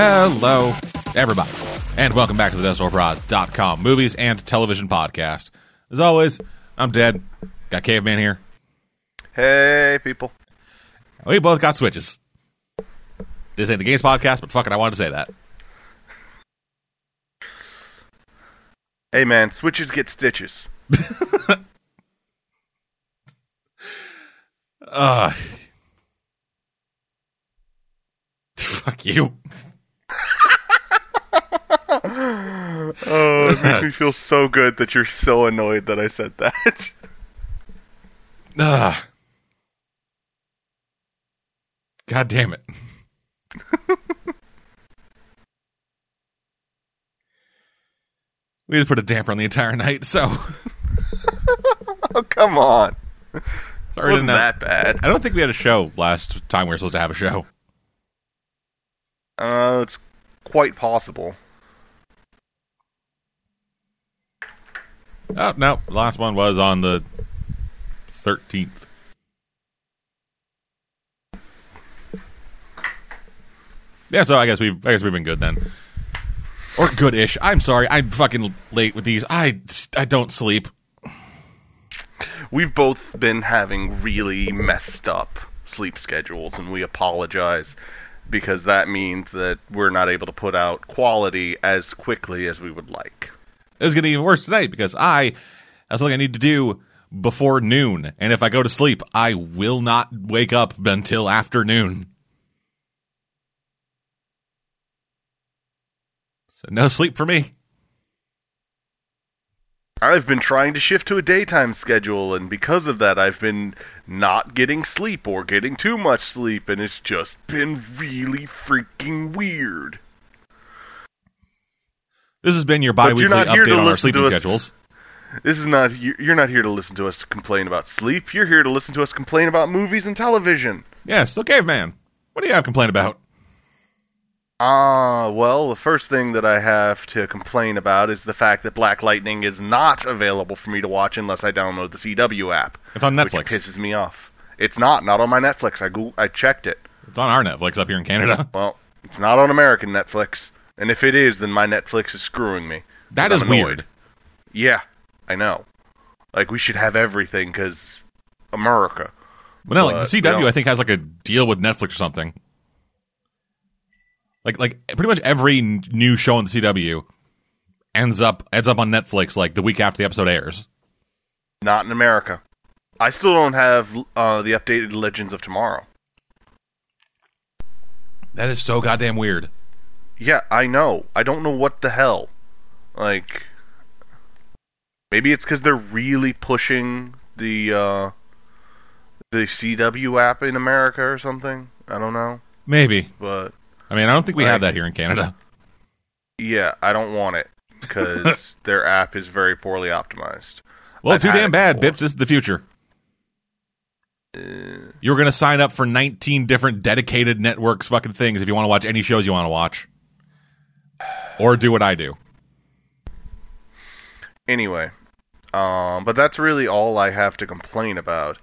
Hello, everybody, and welcome back to the DeathStorProd.com movies and television podcast. As always, I'm dead. Got Caveman here. Hey, people. We both got switches. This ain't the games podcast, but fuck it, I wanted to say that. Hey, man, switches get stitches. Uh, fuck you. Oh, it makes me feel so good that you're so annoyed that I said that. ah. God damn it. we just put a damper on the entire night, so oh, come on. sorry Wasn't that bad. I don't think we had a show last time we were supposed to have a show. Uh, it's quite possible. Oh no, the last one was on the thirteenth. Yeah, so I guess we've I guess we've been good then. Or good-ish. I'm sorry, I'm fucking late with these. I I don't sleep. We've both been having really messed up sleep schedules, and we apologize because that means that we're not able to put out quality as quickly as we would like. It's gonna get even worse tonight because I have something I need to do before noon, and if I go to sleep, I will not wake up until afternoon. So no sleep for me. I've been trying to shift to a daytime schedule, and because of that, I've been not getting sleep or getting too much sleep, and it's just been really freaking weird. This has been your bi-weekly you're not here to update on our sleeping schedules. This is not, you're not here to listen to us complain about sleep. You're here to listen to us complain about movies and television. Yes, okay, man. What do you have to complain about? Ah, well, the first thing that I have to complain about is the fact that Black Lightning is not available for me to watch unless I download the CW app. It's on Netflix. Which pisses me off. It's not, not on my Netflix. I go- I checked it. It's on our Netflix up here in Canada. Well, it's not on American Netflix, and if it is, then my Netflix is screwing me. That is weird. Yeah, I know. Like we should have everything because America. But no, like the CW, I think has like a deal with Netflix or something. Like, like pretty much every n- new show on the CW ends up ends up on Netflix like the week after the episode airs. Not in America. I still don't have uh, the updated Legends of Tomorrow. That is so goddamn weird. Yeah, I know. I don't know what the hell. Like, maybe it's because they're really pushing the uh, the CW app in America or something. I don't know, Maybe. but I mean, I don't think we have that here in Canada. yeah, I don't want it because their app is very poorly optimized. Well, I've too damn bad, bitch. This is the future. Uh, You're going to sign up for 19 different dedicated networks fucking things if you want to watch any shows you want to watch. Or do what I do. Anyway, um, but that's really all I have to complain about.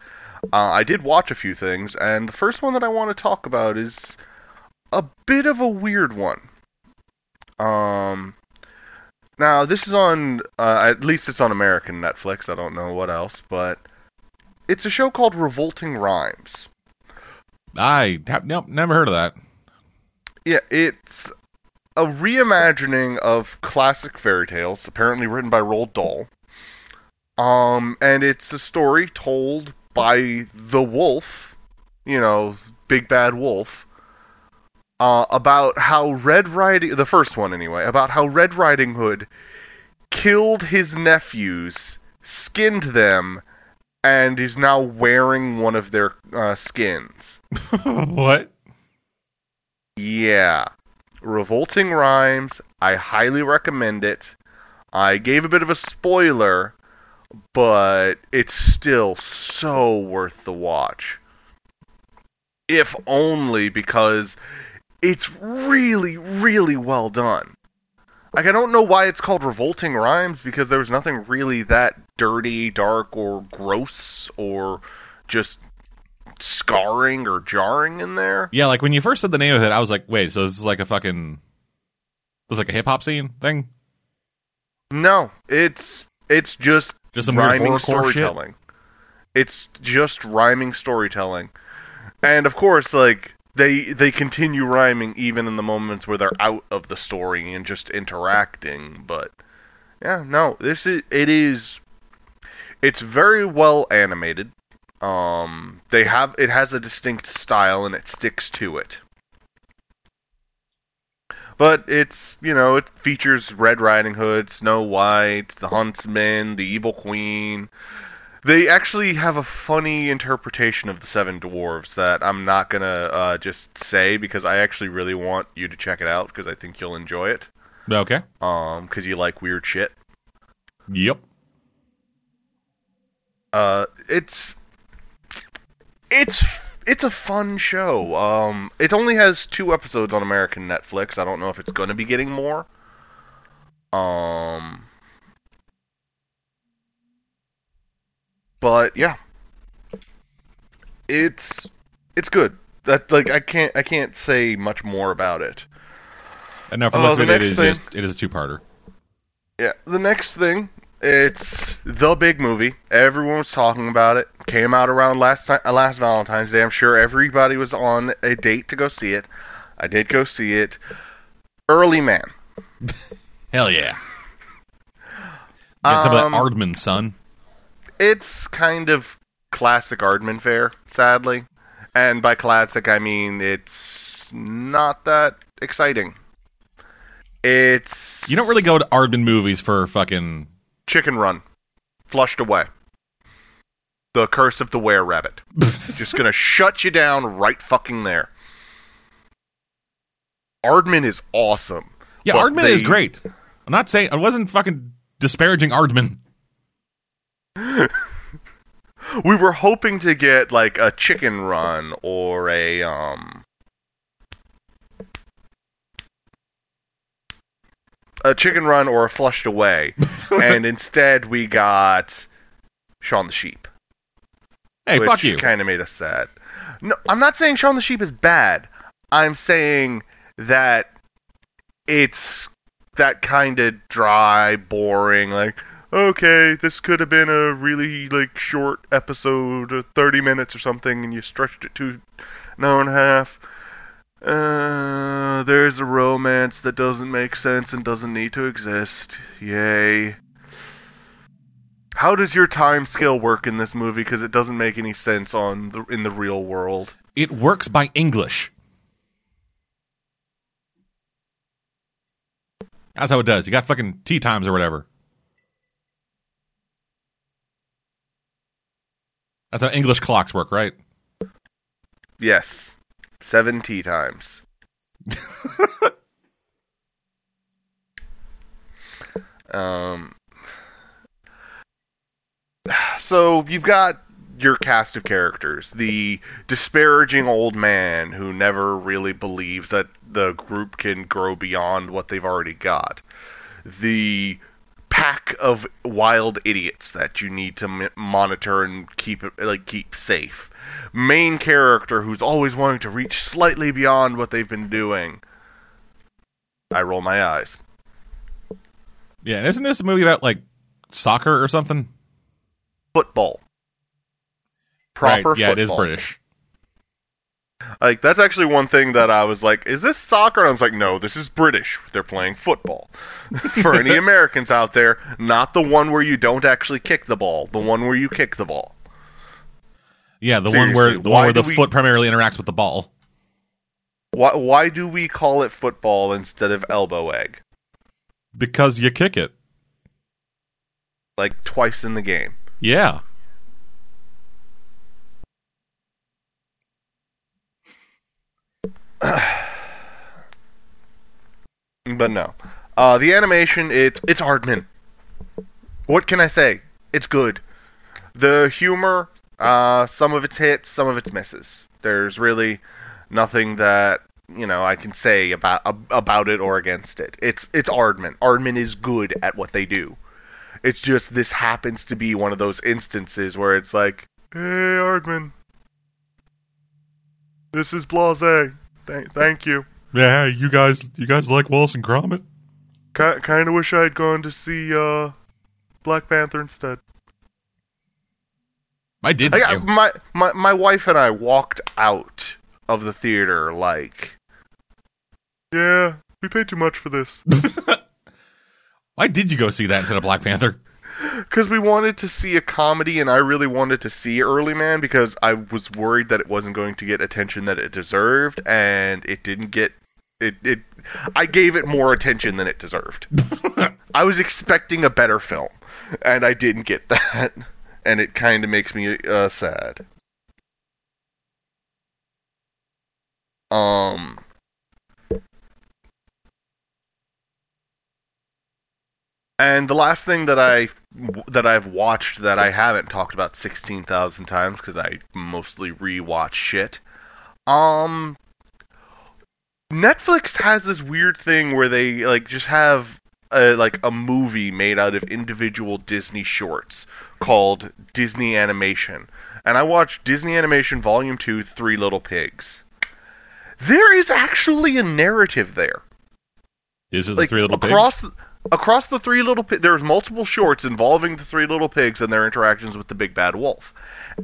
Uh, I did watch a few things, and the first one that I want to talk about is a bit of a weird one. Um, now this is on, uh, at least it's on American Netflix. I don't know what else, but it's a show called Revolting Rhymes. I have nope, never heard of that. Yeah, it's a reimagining of classic fairy tales, apparently written by Roald Dahl. Um, and it's a story told by the wolf, you know, Big Bad Wolf, uh, about how Red Riding, the first one anyway, about how Red Riding Hood killed his nephews, skinned them, and is now wearing one of their uh, skins. what? Yeah. Revolting Rhymes. I highly recommend it. I gave a bit of a spoiler, but it's still so worth the watch. If only because it's really, really well done. Like, I don't know why it's called Revolting Rhymes because there was nothing really that dirty, dark, or gross, or just scarring or jarring in there. Yeah, like when you first said the name of it, I was like, wait, so this is like a fucking, this is like a hip hop scene thing? No, it's it's just Just some rhyming horrorcore shit? storytelling. It's just rhyming storytelling, and of course, like they they continue rhyming even in the moments where they're out of the story and just interacting. But yeah, no, this is it is it's very well animated. Um, they have it has a distinct style and it sticks to it. But it's you know it features Red Riding Hood, Snow White, the Huntsman, the Evil Queen. They actually have a funny interpretation of the Seven Dwarves that I'm not gonna uh, just say because I actually really want you to check it out because I think you'll enjoy it. Okay. Um, because you like weird shit. Yep. Uh, it's it's it's a fun show. Um, it only has two episodes on American Netflix. I don't know if it's going to be getting more. Um, but yeah, it's it's good. That like I can't I can't say much more about it. And now for most the of it, it next is thing- just it is a two parter. Yeah, the next thing, it's the big movie. Everyone was talking about it. Came out around last ti- uh, last Valentine's Day. I'm sure everybody was on a date to go see it. I did go see it. Early Man. Hell yeah. Get some of Um, that Aardman, son. It's kind of classic Aardman fare, sadly. And by classic, I mean it's not that exciting. It's You don't really go to Aardman movies for fucking. Chicken Run, flushed away. The Curse of the Were Rabbit. Just gonna shut you down right fucking there. Aardman is awesome. Yeah, Aardman is great. I'm not saying I wasn't fucking disparaging Aardman. We were hoping to get like a Chicken Run or a um a Chicken Run or a Flushed Away, and instead we got Shaun the Sheep. Hey, which fuck you. Kind of made us sad. No, I'm not saying Shaun the Sheep is bad. I'm saying that it's that kind of dry, boring. Like, okay, this could have been a really like short episode, uh, 30 minutes or something, and you stretched it to an hour and a half. Uh, there's a romance that doesn't make sense and doesn't need to exist. Yay. How does your time scale work in this movie? Because it doesn't make any sense on the, in the real world. It works by English. That's how it does. You got fucking tea times or whatever. That's how English clocks work, right? Yes, seven tea times. um. So you've got your cast of characters. The disparaging old man who never really believes that the group can grow beyond what they've already got. The pack of wild idiots that you need to m- monitor and keep like keep safe. Main character who's always wanting to reach slightly beyond what they've been doing. I roll my eyes. Yeah, and isn't this a movie about like soccer or something? Football. Proper right. Yeah, it is. British. Like that's actually one thing that I was like, is this soccer? And I was like, no, this is British. They're playing football. For any Americans out there, not the one where you don't actually kick the ball, the one where you kick the ball. Yeah, the one where the one where the we- foot primarily interacts with the ball. Why why do we call it football instead of elbow egg? Because you kick it. Like twice in the game. Yeah. But no. Uh, the animation, it's it's Aardman. What can I say? It's good. The humor, uh, some of its hits, some of its misses. There's really nothing that you know I can say about about it or against it. It's it's Aardman. Aardman is good at what they do. It's just this happens to be one of those instances where it's like, hey Aardman, This is Blase. Th- thank you. Yeah, you guys, you guys like Wallace and Gromit? Ki- kind of wish I had gone to see uh, Black Panther instead. I did. I got, my, my my wife and I walked out of the theater like, yeah, we paid too much for this Why did you go see that instead of Black Panther? Because we wanted to see a comedy, and I really wanted to see Early Man because I was worried that it wasn't going to get attention that it deserved, and it didn't get it. It I gave it more attention than it deserved. I was expecting a better film, and I didn't get that, and it kind of makes me uh, sad. Um. And the last thing that I that I've watched that I haven't talked about sixteen thousand times because I mostly rewatch shit. Um, Netflix has this weird thing where they like just have a, like a movie made out of individual Disney shorts called Disney Animation, and I watched Disney Animation Volume Two, Three Little Pigs. There is actually a narrative there Is it the Three Little across Pigs? Across the three little there's multiple shorts involving the three little pigs and their interactions with the big bad wolf.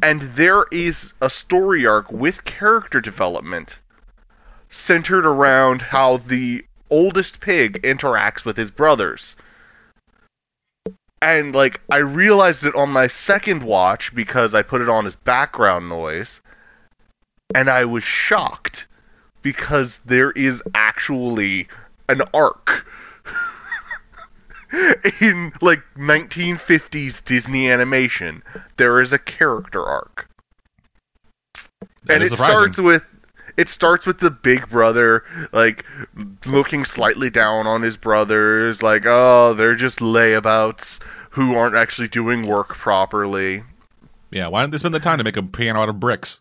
And there is a story arc with character development centered around how the oldest pig interacts with his brothers. And like i realized it on my second watch because i put it on as background noise and i was shocked because there is actually an arc in like 1950s Disney animation, there is a character arc, That and it surprising. starts with it starts with the big brother like looking slightly down on his brothers, like oh they're just layabouts who aren't actually doing work properly, Yeah, why didn't they spend the time to make a piano out of bricks?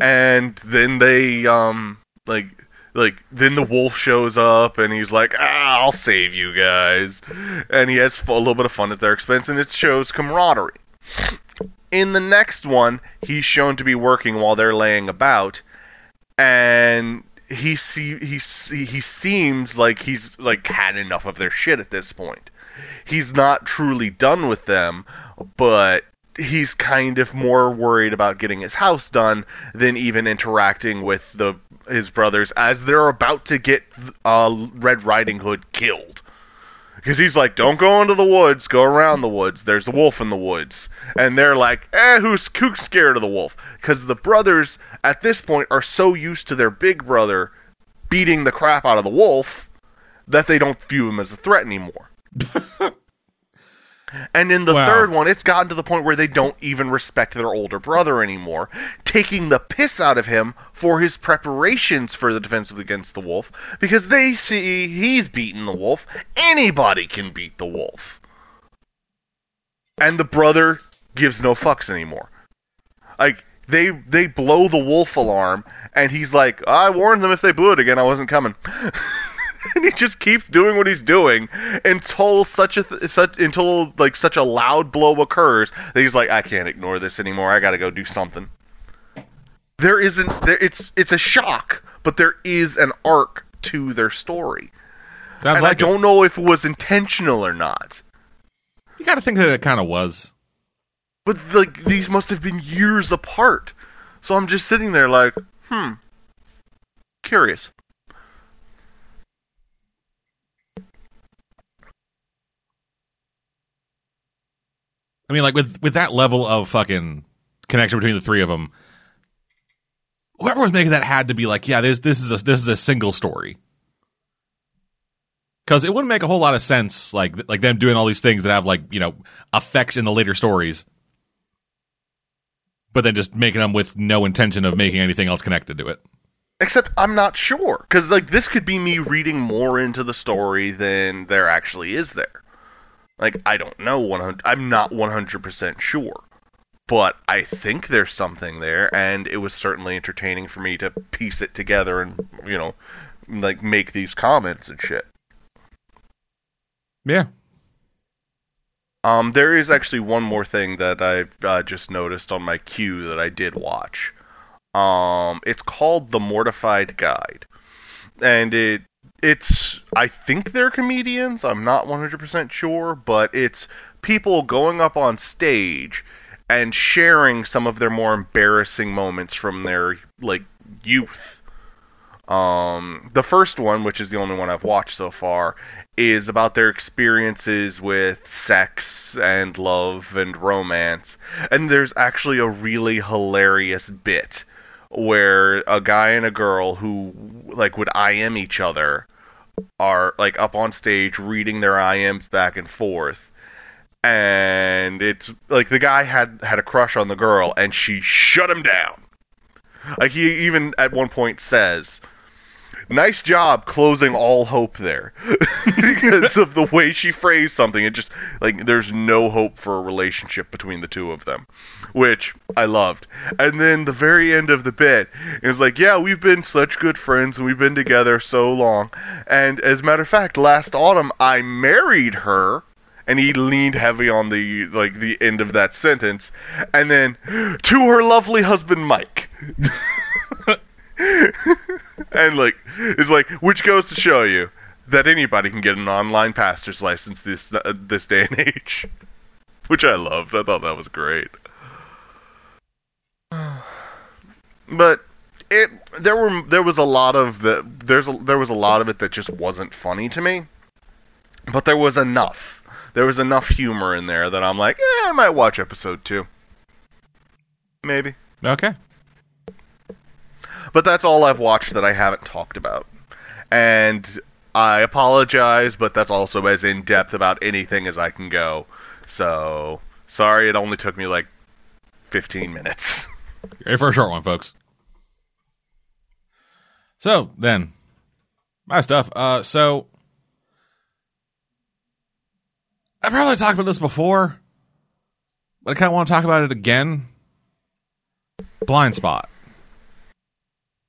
and then they um like like then the wolf shows up and he's like ah, i'll save you guys. And he has a little bit of fun at their expense and it shows camaraderie. In the next one he's shown to be working while they're laying about and he see he see, he seems like he's like had enough of their shit at this point. He's not truly done with them but he's kind of more worried about getting his house done than even interacting with the his brothers as they're about to get uh, Red Riding Hood killed. Because he's like, don't go into the woods, go around the woods. There's a wolf in the woods. And they're like, eh, who's, who's scared of the wolf? Because the brothers, at this point, are so used to their big brother beating the crap out of the wolf that they don't view him as a threat anymore. And in the Wow. third one, it's gotten to the point where they don't even respect their older brother anymore, taking the piss out of him for his preparations for the defense against the wolf, because they see he's beaten the wolf. Anybody can beat the wolf. And the brother gives no fucks anymore. Like they they blow the wolf alarm, and he's like, "I warned them if they blew it again, I wasn't coming." and he just keeps doing what he's doing until such a th- such until like such a loud blow occurs that he's like, I can't ignore this anymore. I got to go do something. There isn't there. It's it's a shock, but there is an arc to their story, Sounds and like I don't know if it was intentional or not. You got to think that it kind of was. But like these must have been years apart. So I'm just sitting there like, hmm, curious. I mean, like with with that level of fucking connection between the three of them, whoever was making that had to be like, yeah, this this is a this is a single story. Because it wouldn't make a whole lot of sense, like like them doing all these things that have like you know effects in the later stories, but then just making them with no intention of making anything else connected to it. Except I'm not sure because like this could be me reading more into the story than there actually is there. Like I don't know 100. I'm not 100 percent sure, but I think there's something there, and it was certainly entertaining for me to piece it together and you know like make these comments and shit. Yeah, Um, there is actually one more thing that I've uh, just noticed on my queue that I did watch. Um, it's called The Mortified Guide, and it it's I think they're comedians. I'm not 100% sure, but it's people going up on stage and sharing some of their more embarrassing moments from their like youth. Um, the first one, which is the only one I've watched so far, is about their experiences with sex and love and romance. And there's actually a really hilarious bit where a guy and a girl who like would IM each other are like up on stage reading their IMs back and forth. And it's like the guy had had a crush on the girl and she shut him down. Like he even at one point says, nice job closing all hope there. Because of the way she phrased something it just like there's no hope for a relationship between the two of them which i loved. And then the very end of the bit it was like yeah we've been such good friends and we've been together so long. And as a matter of fact last autumn i married her and he leaned heavy on the like the end of that sentence. And then to her lovely husband mike and like it's like which goes to show you that anybody can get an online pastor's license this uh, this day and age. Which i loved. I thought that was great. But it there were there was a lot of the there's a, there was a lot of it that just wasn't funny to me. But there was enough. There was enough humor in there that i'm like yeah i might watch episode 2 maybe. Okay. But that's all I've watched that I haven't talked about. And I apologize, but that's also as in depth about anything as I can go. So, sorry it only took me like 15 minutes. For a short one, folks. So then, my stuff. Uh, so I've probably talked about this before, but I kind of want to talk about it again. Blindspot.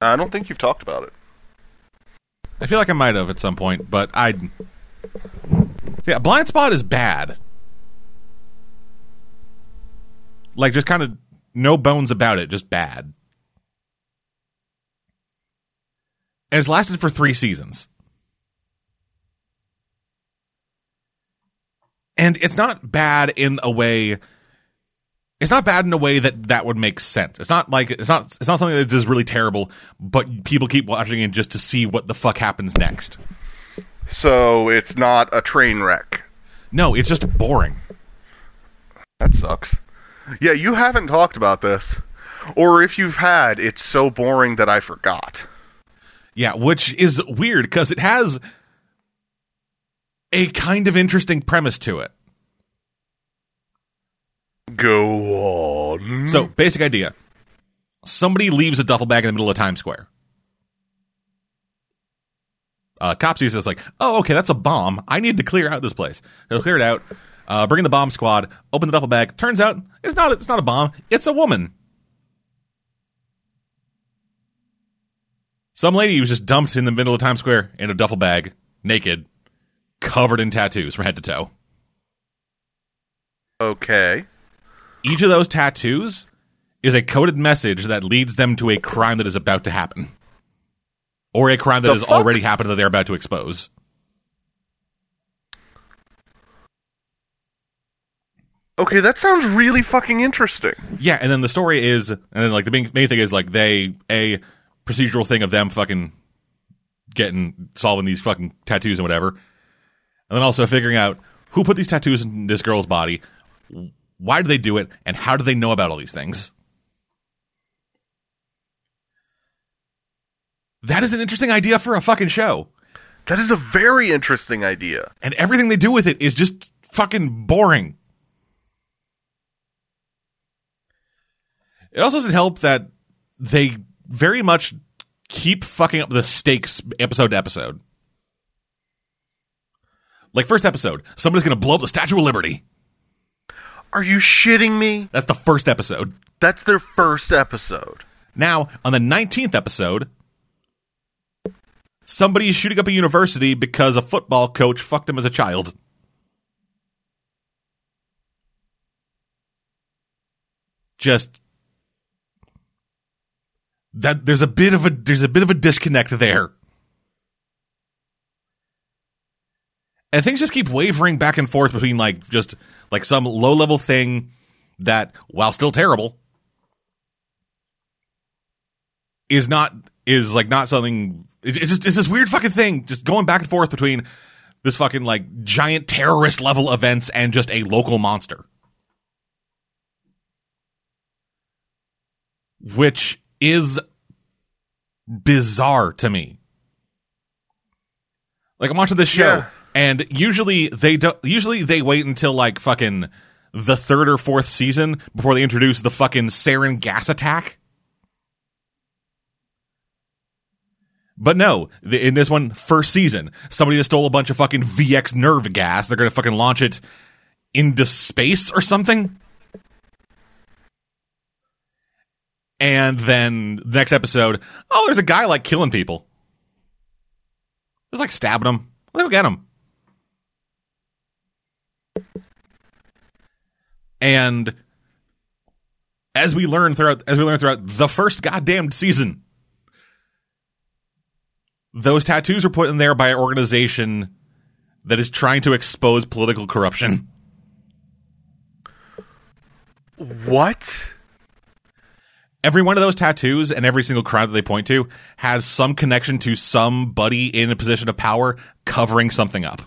I don't think you've talked about it. I feel like I might have at some point, but I. Yeah, Blindspot is bad. Like, just kind of no bones about it, just bad. And it's lasted for three seasons. And it's not bad in a way. It's not bad in a way that that would make sense. It's not like it's not it's not something that's really terrible, but people keep watching it just to see what the fuck happens next. So, it's not a train wreck. No, it's just boring. That sucks. Yeah, you haven't talked about this. Or if you've had, it's so boring that I forgot. Yeah, which is weird because it has a kind of interesting premise to it. Go on. So, basic idea somebody leaves a duffel bag in the middle of Times Square. Uh, cop sees this like, oh, okay, that's a bomb. I need to clear out this place. They'll clear it out. Uh, bring in the bomb squad. Open the duffel bag. Turns out it's not. It's not a bomb. It's a woman. Some lady was just dumped in the middle of Times Square in a duffel bag, naked, covered in tattoos from head to toe. Okay. Each of those tattoos is a coded message that leads them to a crime that is about to happen, or a crime that The has fuck? already happened that they're about to expose. Okay, that sounds really fucking interesting. Yeah, and then the story is, and then like the main, main thing is like they a procedural thing of them fucking getting solving these fucking tattoos and whatever, and then also figuring out who put these tattoos in this girl's body, why do they do it, and how do they know about all these things. That is an interesting idea for a fucking show, That is a very interesting idea. and everything they do with it is just fucking boring. It also doesn't help that they very much keep fucking up the stakes episode to episode. Like first episode, somebody's gonna blow up the Statue of Liberty. Are you shitting me? That's the first episode. That's their first episode. Now, on the 19th episode, somebody is shooting up a university because a football coach fucked him as a child. Just that there's a bit of a there's a bit of a disconnect there. And things just keep wavering back and forth between like just like some low level thing that, while still terrible, is not is like not something it's just it's this weird fucking thing just going back and forth between this fucking like giant terrorist level events and just a local monster. Which is bizarre to me. Like i'm watching this show. Yeah. And usually they don't usually they wait until like fucking the third or fourth season before they introduce the fucking sarin gas attack But no, in this one, first season, somebody just stole a bunch of fucking VX nerve gas. They're going to fucking launch it into space or something. And then the next episode, oh, there's a guy like killing people. Just like stabbing them. Let's go get him. And as we learn throughout, as we learn throughout the first goddamn season, those tattoos were put in there by an organization that is trying to expose political corruption. What? Every one of those tattoos and every single crime that they point to has some connection to somebody in a position of power covering something up.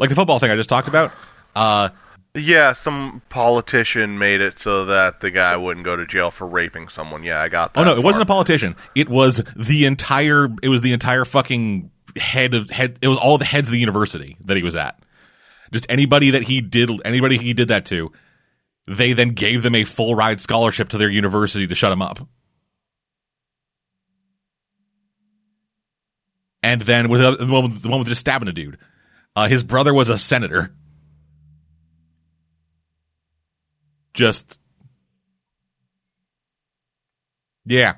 Like the football thing I just talked about. Uh, Yeah, some politician made it so that the guy wouldn't go to jail for raping someone. Yeah, I got that. oh no, it wasn't a politician. It was the entire. It was the entire fucking head of head. It was all the heads of the university that he was at. Just anybody that he did, anybody he did that to, they then gave them a full ride scholarship to their university to shut him up. And then with the the one with, the one with just stabbing a dude, uh, his brother was a senator. Just yeah.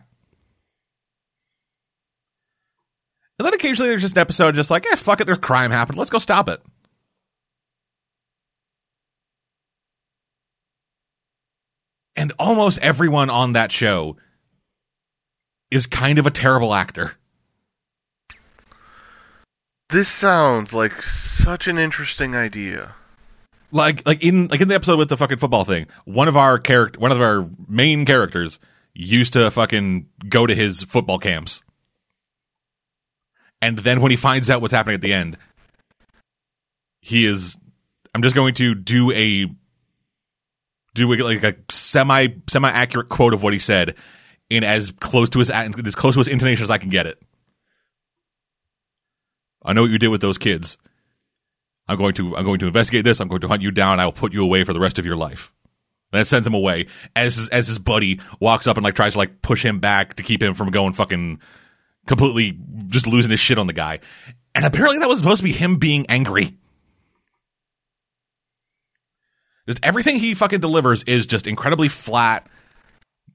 And then occasionally there's just an episode just like, eh, fuck it, there's crime happened. Let's go stop it. And almost everyone on that show is kind of a terrible actor. This sounds like such an interesting idea. Like like in like in the episode with the fucking football thing, one of our character one of our main characters used to fucking go to his football camps. And then when he finds out what's happening at the end, he is I'm just going to do a do like a semi semi accurate quote of what he said in as close to his as close to his intonation as I can get it. I know what you did with those kids. I'm going to I'm going to investigate this. I'm going to hunt you down. I will put you away for the rest of your life. That sends him away as his, as his buddy walks up and like tries to like push him back to keep him from going fucking completely just losing his shit on the guy. And apparently that was supposed to be him being angry. Just everything he fucking delivers is just incredibly flat,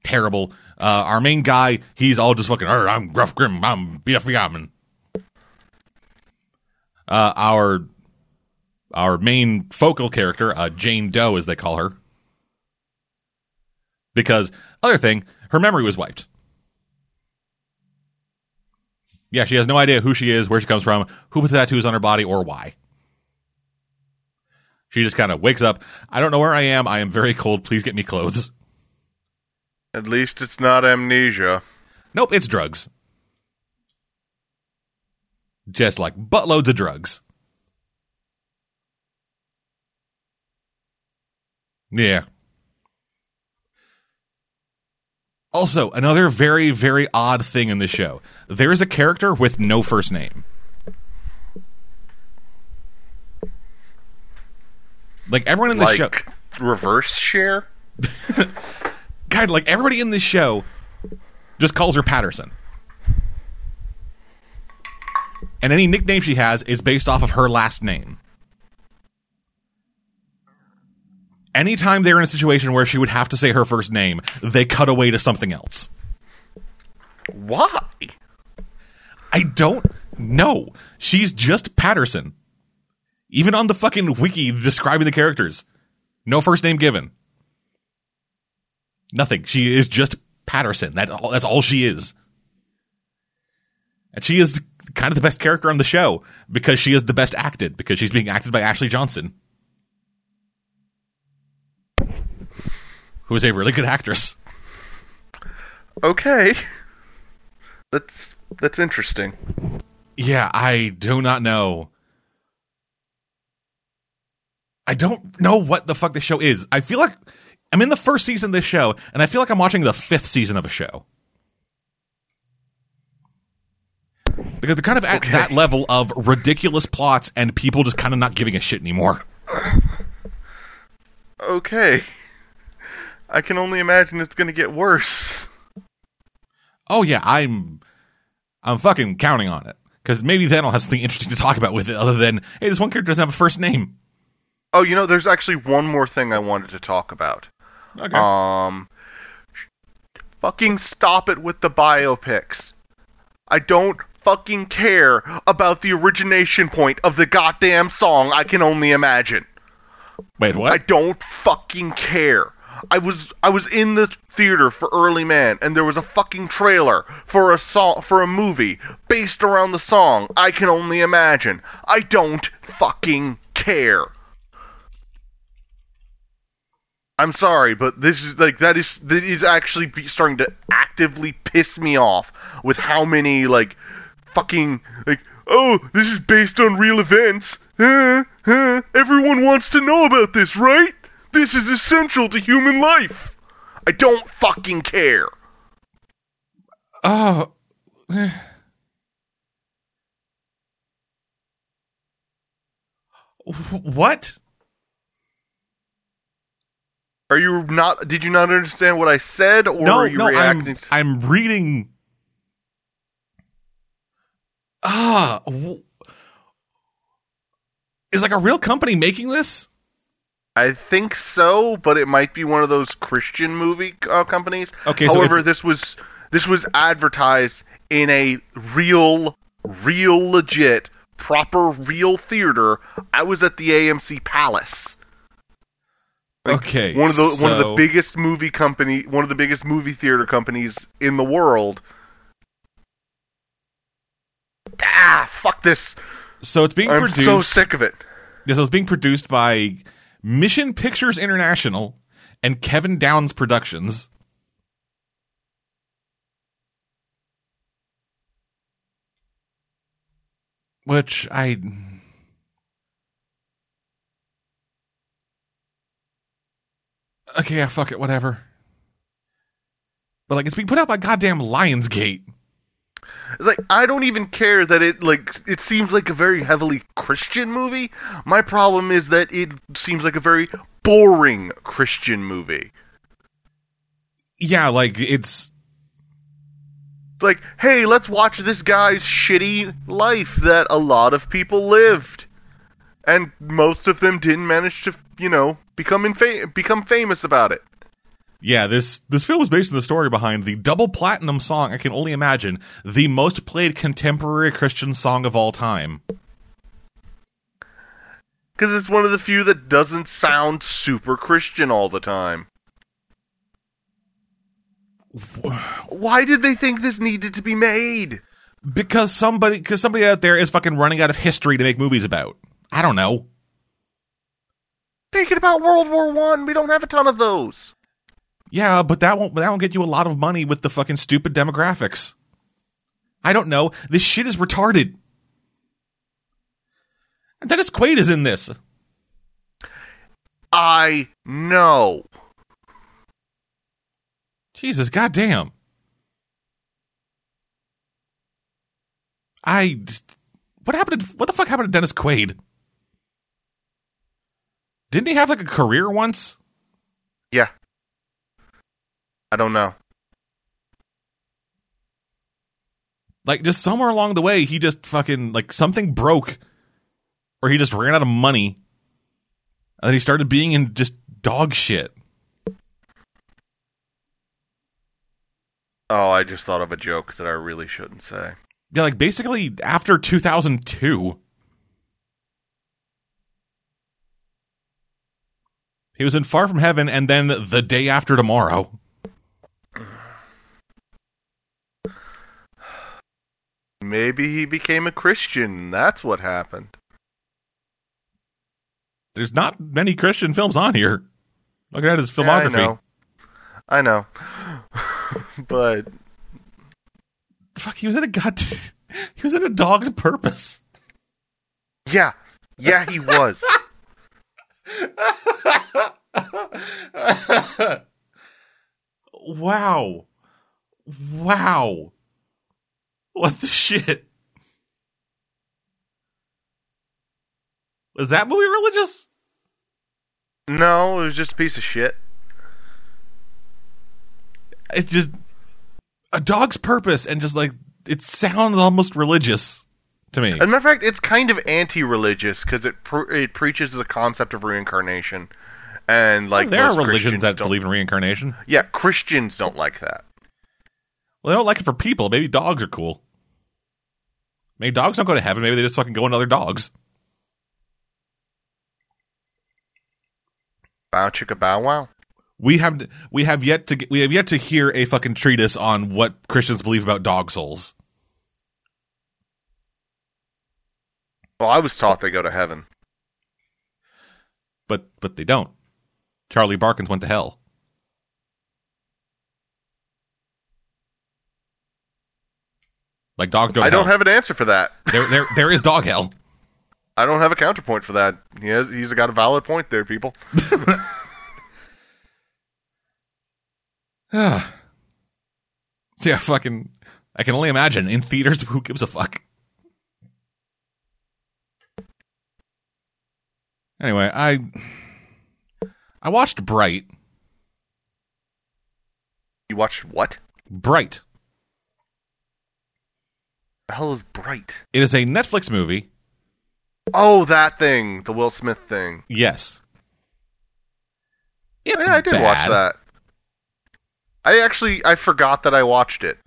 terrible. Uh, our main guy, he's all just fucking, I'm gruff grim, I'm BF Gammon. Uh, our our main focal character, uh, Jane Doe, as they call her, because other thing, her memory was wiped. Yeah, she has no idea who she is, where she comes from, who put the tattoos on her body, or why. She just kind of wakes up. I don't know where I am. I am very cold. Please get me clothes. At least it's not amnesia. Nope, it's drugs. Just like buttloads of drugs. Yeah. Also, another very, very odd thing in this show. There is a character with no first name. Like everyone in the like show, reverse share. God, like everybody in this show just calls her Patterson. And any nickname she has is based off of her last name. Anytime they're in a situation where she would have to say her first name, they cut away to something else. Why? I don't know. She's just Patterson. Even on the fucking wiki describing the characters. No first name given. Nothing. She is just Patterson. That that's all she is. And she is kind of the best character on the show because she is the best acted because she's being acted by Ashley Johnson. Who is a really good actress. Okay. That's that's interesting. Yeah, I do not know. I don't know what the fuck the show is. I feel like I'm in the first season of this show, and I feel like I'm watching the fifth season of a show. Because they're kind of at Okay. that level of ridiculous plots and people just kind of not giving a shit anymore. Okay. I can only imagine it's going to get worse. Oh yeah, I'm I'm fucking counting on it. Because maybe then I'll have something interesting to talk about with it other than, hey, this one character doesn't have a first name. Oh, you know, there's actually one more thing I wanted to talk about. Okay. Um, fucking stop it with the biopics. I don't fucking care about the origination point of the goddamn song. I can only imagine. Wait, what? I don't fucking care. I was I was in the theater for Early Man, and there was a fucking trailer for a song for a movie based around the song. I can only imagine. I don't fucking care. I'm sorry, but this is like that is that is actually starting to actively piss me off with how many like fucking like oh this is based on real events. Huh, huh, everyone wants to know about this, right? This is essential to human life. I don't fucking care. Oh. Eh. what? Are you not? Did you not understand what I said, or no, are you no, reacting? I'm, I'm reading. Ah, w- is like a real company making this? I think so, but it might be one of those Christian movie uh, companies. Okay, However, it's- this was this was advertised in a real, real, legit, proper, real theater. I was at the AMC Palace. Like, Okay, one of the one of the biggest movie company, one of the biggest movie theater companies in the world. Ah, fuck this! So it's being I'm produced. so sick of it. So it's being produced by Mission Pictures International and Kevin Downes Productions. Which I. Okay, yeah, fuck it, whatever. But like, it's being put out by goddamn Lionsgate. It's like I don't even care that it like it seems like a very heavily Christian movie. My problem is that it seems like a very boring Christian movie. Yeah, like it's It's like, hey, let's watch this guy's shitty life that a lot of people lived, and most of them didn't manage to, you know, become infa- become famous about it. Yeah, this this film is based on the story behind the double platinum song. I can only imagine the most played contemporary Christian song of all time. Because it's one of the few that doesn't sound super Christian all the time. Why did they think this needed to be made? Because somebody, because somebody out there is fucking running out of history to make movies about. I don't know. Make it about World War One. We don't have a ton of those. Yeah, but that won't that won't get you a lot of money with the fucking stupid demographics. I don't know. This shit is retarded. Dennis Quaid is in this. I know. Jesus, goddamn. I. What happened? To, what the fuck happened to Dennis Quaid? Didn't he have like a career once? Yeah. I don't know. Like just somewhere along the way, he just fucking like something broke, or he just ran out of money, and he started being in just dog shit. Oh, I just thought of a joke that I really shouldn't say. Yeah, like basically after 2002. He was in Far From Heaven and then The Day After Tomorrow. Maybe he became a Christian. That's what happened. There's not many Christian films on here. Look at his Yeah, filmography. I know. I know. but Fuck, he was in a god. he was in a Dog's Purpose. yeah, yeah, he was. wow, wow, what the shit? Was that movie religious? no, it was just a piece of shit. It just a dog's purpose, and just like it sounds almost religious to me. As a matter of fact, it's kind of anti-religious because it pr- it preaches the concept of reincarnation, and like there are religions Christians that believe in reincarnation. Yeah, Christians don't like that. Well, they don't like it for people. Maybe dogs are cool. Maybe dogs don't go to heaven. Maybe they just fucking go into other dogs. Bow chicka bow wow. We have we have yet to get, we have yet to hear a fucking treatise on what Christians believe about dog souls. Well, I was taught they go to heaven. But but they don't. Charlie Barkins went to hell. Like dogs go I don't hell. have an answer for that. there there there is dog hell. I don't have a counterpoint for that. He has he's got a valid point there, people. See, yeah, fucking I can only imagine in theaters who gives a fuck. Anyway, I I watched Bright. You watched what? Bright. The hell is Bright? It is a Netflix movie. Oh, that thing, the Will Smith thing. Yes. Oh, it's yeah, I did watch that. I actually I forgot that I watched it.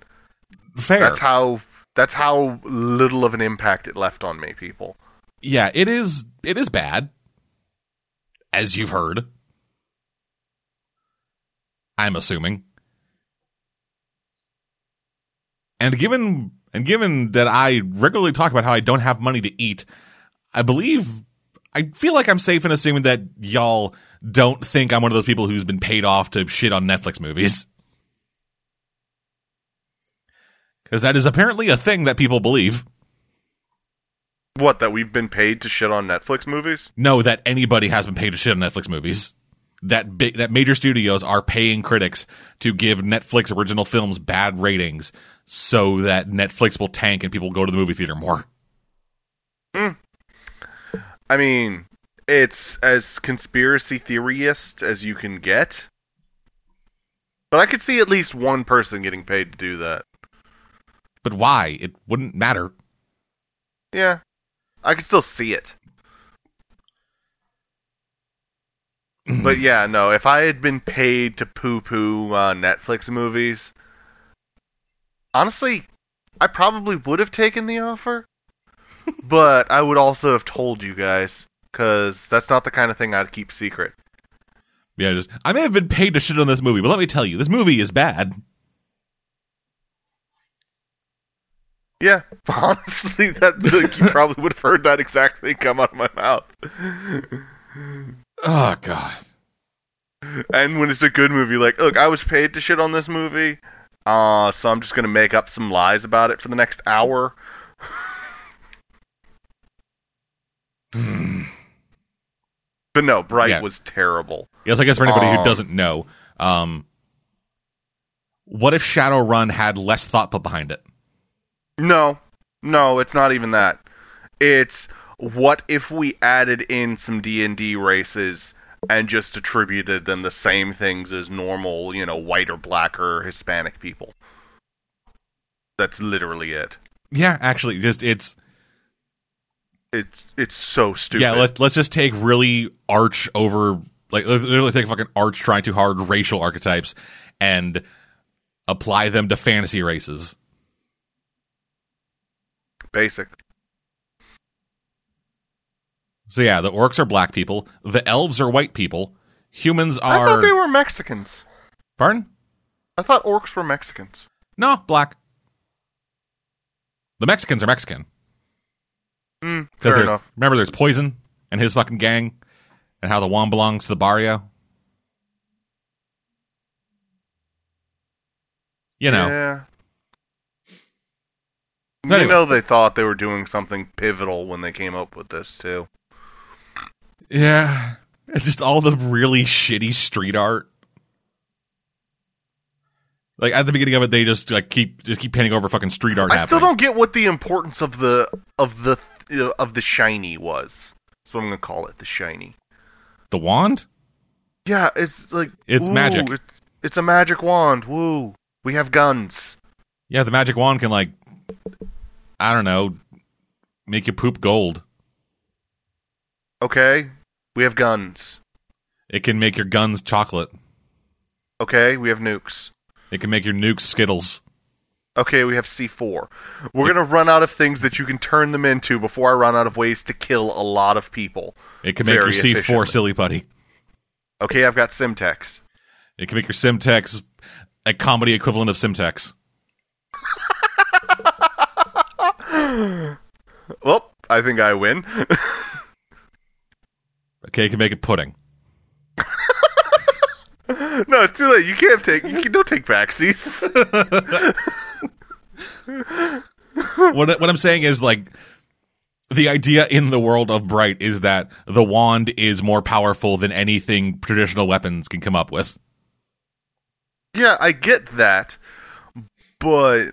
Fair. That's how that's how little of an impact it left on me, people. yeah, it is it is bad. As you've heard. I'm assuming. And given and given that I regularly talk about how I don't have money to eat, I believe I feel like I'm safe in assuming that y'all don't think I'm one of those people who's been paid off to shit on Netflix movies. Cuz that is apparently a thing that people believe. What that we've been paid to shit on Netflix movies? No, that anybody has been paid to shit on Netflix movies. That big, that major studios are paying critics to give Netflix original films bad ratings so that Netflix will tank and people will go to the movie theater more. I mean, it's as conspiracy theorist as you can get. But I could see at least one person getting paid to do that. But why? It wouldn't matter. Yeah. I could still see it. But yeah, no, if I had been paid to poo poo uh, Netflix movies, honestly, I probably would have taken the offer. but I would also have told you guys, because that's not the kind of thing I'd keep secret. Yeah, just, I may have been paid to shit on this movie, but let me tell you, this movie is bad. Yeah, honestly, that like, you probably would have heard that exact thing come out of my mouth. Oh god. And when it's a good movie, like, look, I was paid to shit on this movie, uh, so I'm just gonna make up some lies about it for the next hour. but no, Bright Yeah. was terrible. Yes, I guess for anybody who Um, doesn't know, um, what if Shadowrun had less thought put behind it? No, no, it's not even that. It's what if we added in some D and D races and just attributed them the same things as normal, you know, white or black or Hispanic people. That's literally it. Yeah, actually, just it's It's it's so stupid. Yeah, let, let's just take really arch over, like, let's literally take fucking arch trying too hard racial archetypes and apply them to fantasy races. Basic. So yeah, the orcs are black people, the elves are white people, humans are. I thought they were Mexicans. Pardon? I thought orcs were Mexicans. No, black. The Mexicans are Mexican. Mm, fair enough. Remember, there's Poison and his fucking gang, and how the wand belongs to the barrio. You know, Yeah. Anyway. You know they thought they were doing something pivotal when they came up with this too. Yeah, It's just all the really shitty street art. Like at the beginning of it, they just like keep just keep painting over fucking street art. I happening. still don't get what the importance of the of the uh, of the shiny was. That's what I'm gonna call it, the shiny. The wand? Yeah, it's like It's ooh, magic. It's, it's a magic wand. Woo! We have guns. Yeah, the magic wand can like, I don't know, make you poop gold. Okay, we have guns. It can make your guns chocolate. Okay, we have nukes. It can make your nukes Skittles. Okay, we have C4. We're gonna run out of things that you can turn them into before I run out of ways to kill a lot of people. It can make your C4 efficiently. silly putty. Okay, I've got Semtex. It can make your Semtex a comedy equivalent of Semtex. Well, I think I win. Okay, you can make it pudding. no, it's too late. You can't take. You can, don't take backsies. what what I'm saying is like the idea in the world of Bright is that the wand is more powerful than anything traditional weapons can come up with. yeah, I get that, but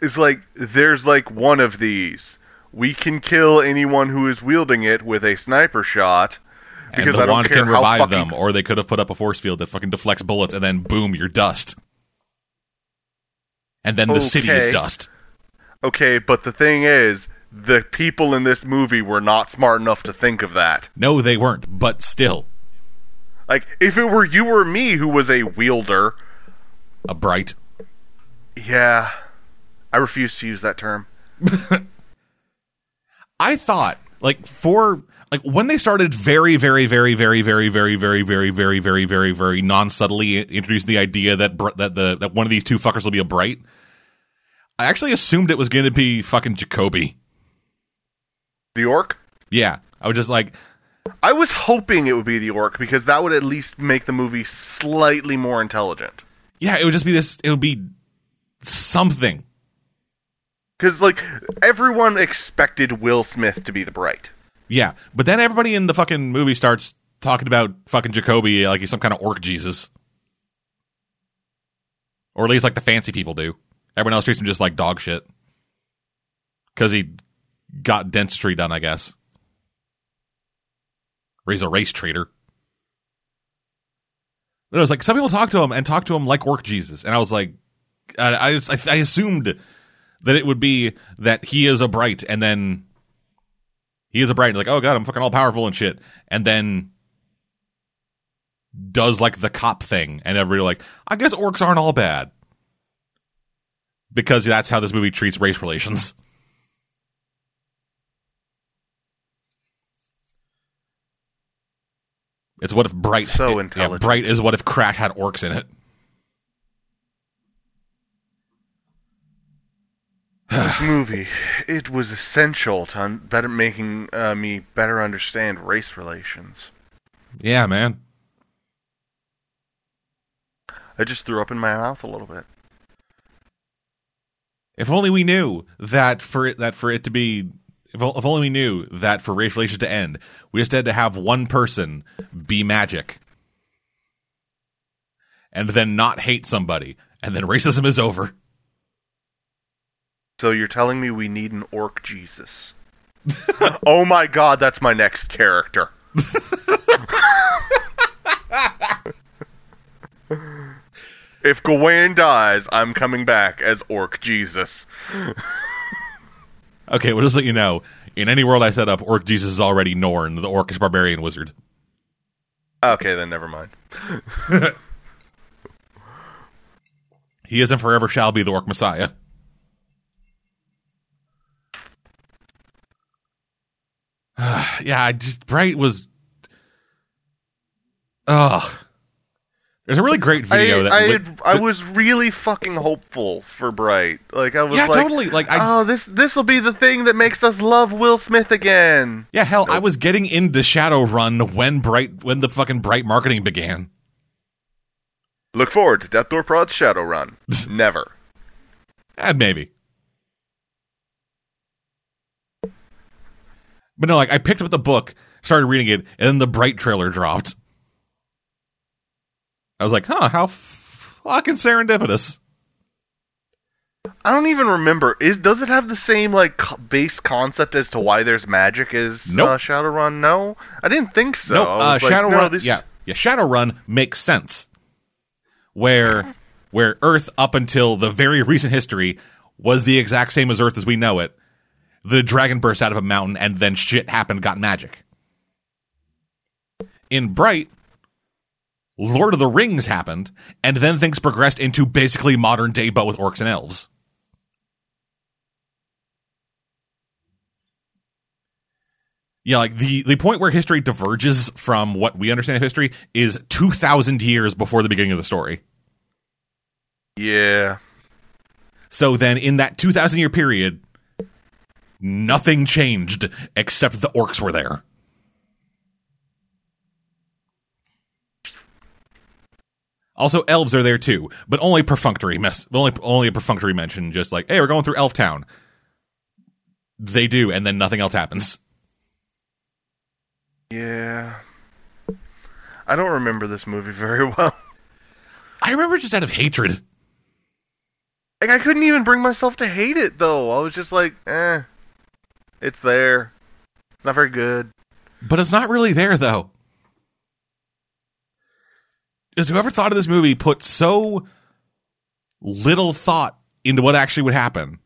it's like there's like one of these. We can kill anyone who is wielding it with a sniper shot. And Because the I don't wand care can revive fucking- them, or they could have put up a force field that fucking deflects bullets, and then boom, you're dust. And then the city is dust. Okay, but the thing is, the people in this movie were not smart enough to think of that. No, they weren't, but still, Like, if it were you or me who was a wielder, a bright. yeah, I refuse to use that term. I thought like for like when they started very very very very very very very very very very very very non subtly introducing the idea that that the that one of these two fuckers will be a bright. I actually assumed it was going to be fucking Jakoby. The orc? Yeah, I was just like, I was hoping it would be the orc because that would at least make the movie slightly more intelligent. yeah, it would just be this. It would be something. Because, like, everyone expected Will Smith to be the bright. Yeah, but then everybody in the fucking movie starts talking about fucking Jakoby like he's some kind of orc Jesus, or at least like the fancy people do. Everyone else treats him just like dog shit because he got dentistry done, I guess. Or he's a race traitor. It was like some people talk to him and talk to him like orc Jesus, and I was like, I, I, I assumed that it would be that he is a bright, and then he is a bright, and like, oh god, I'm fucking all powerful and shit, and then does like the cop thing, and everybody like, I guess orcs aren't all bad because that's how this movie treats race relations. It's what if Bright So yeah, intelligent. Bright is what if Crash had orcs in it. This movie, it was essential to un- better making uh, me better understand race relations. Yeah, man. I just threw up in my mouth a little bit. If only we knew that for it that for it to be if, if only we knew that for race relations to end, we just had to have one person be magic. And then not hate somebody. And then racism is over. So you're telling me we need an orc Jesus? oh my god, that's my next character. if Gawain dies, I'm coming back as Orc Jesus. Okay, well just let you know. In any world I set up, Orc Jesus is already Norn, the orcish barbarian wizard. Okay, then never mind. He is and forever shall be the Orc Messiah. yeah, I just Bright was Ugh. There's a really great I video that I, li- had, I was really fucking hopeful for Bright. Like I was yeah, like, totally. Like I, oh, this this will be the thing that makes us love Will Smith again. yeah, hell, I was getting into Shadowrun when Bright, when the fucking Bright marketing began. Look forward to Death Door Prod's Shadowrun. Never. And maybe. But no, like I picked up the book, started reading it, and then the Bright trailer dropped. I was like, huh, how fucking serendipitous. I don't even remember. Is does it have the same like base concept as to why there's magic as Nope. uh, Shadowrun? No, I didn't think so. No, I uh, was like, Shadowrun. no, this- Yeah, yeah. Shadowrun makes sense. Where, where Earth up until the very recent history was the exact same as Earth as we know it. The dragon burst out of a mountain, and then shit happened, got magic. In Bright, Lord of the Rings happened, and then things progressed into basically modern day, but with orcs and elves. Yeah, like the the point where history diverges from what we understand of history is two thousand years before the beginning of the story. Yeah. So then, in that two thousand year period, nothing changed except the orcs were there. Also, elves are there too, but only perfunctory mess. Only only a perfunctory mention, just like, "Hey, we're going through Elf Town." They do, and then nothing else happens. Yeah. I don't remember this movie very well. I remember just out of hatred. Like I couldn't even bring myself to hate it though. I was just like, eh. It's there. It's not very good. But it's not really there, though. Because whoever thought of this movie put so little thought into what actually would happen.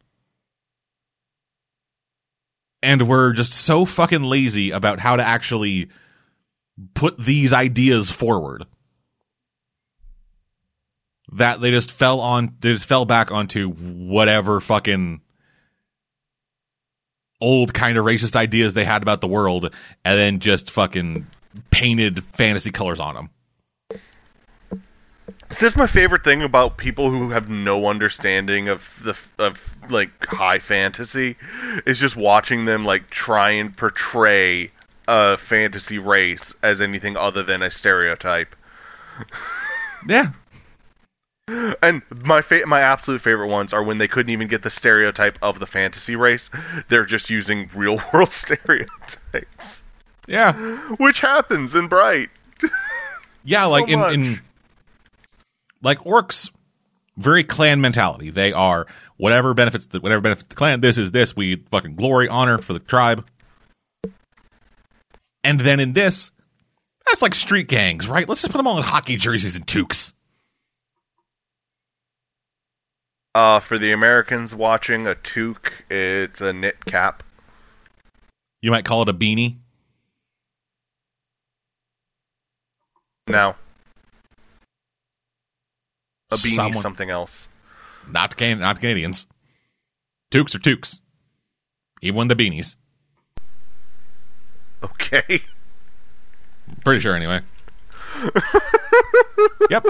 And we're just so fucking lazy about how to actually put these ideas forward. That they just fell on, they just fell back onto whatever fucking old kind of racist ideas they had about the world and then just fucking painted fantasy colors on them. So this is my favorite thing about people who have no understanding of the of like high fantasy is just watching them like try and portray a fantasy race as anything other than a stereotype. Yeah. And my fa- my absolute favorite ones are when they couldn't even get the stereotype of the fantasy race. They're just using real world stereotypes, Yeah. which happens in Bright. Yeah, like in, in like orcs very clan mentality. They are whatever benefits the whatever benefits the clan. This is this. We fucking glory, honor for the tribe. And then in this, that's like street gangs, right? Let's just put them all in hockey jerseys and toques. Uh, for the Americans watching, a toque, it's a knit cap. You might call it a beanie. No. a beanie, Someone- something else. Not can not Canadians. Toques are toques. Even the beanies. Okay. Pretty sure anyway. yep.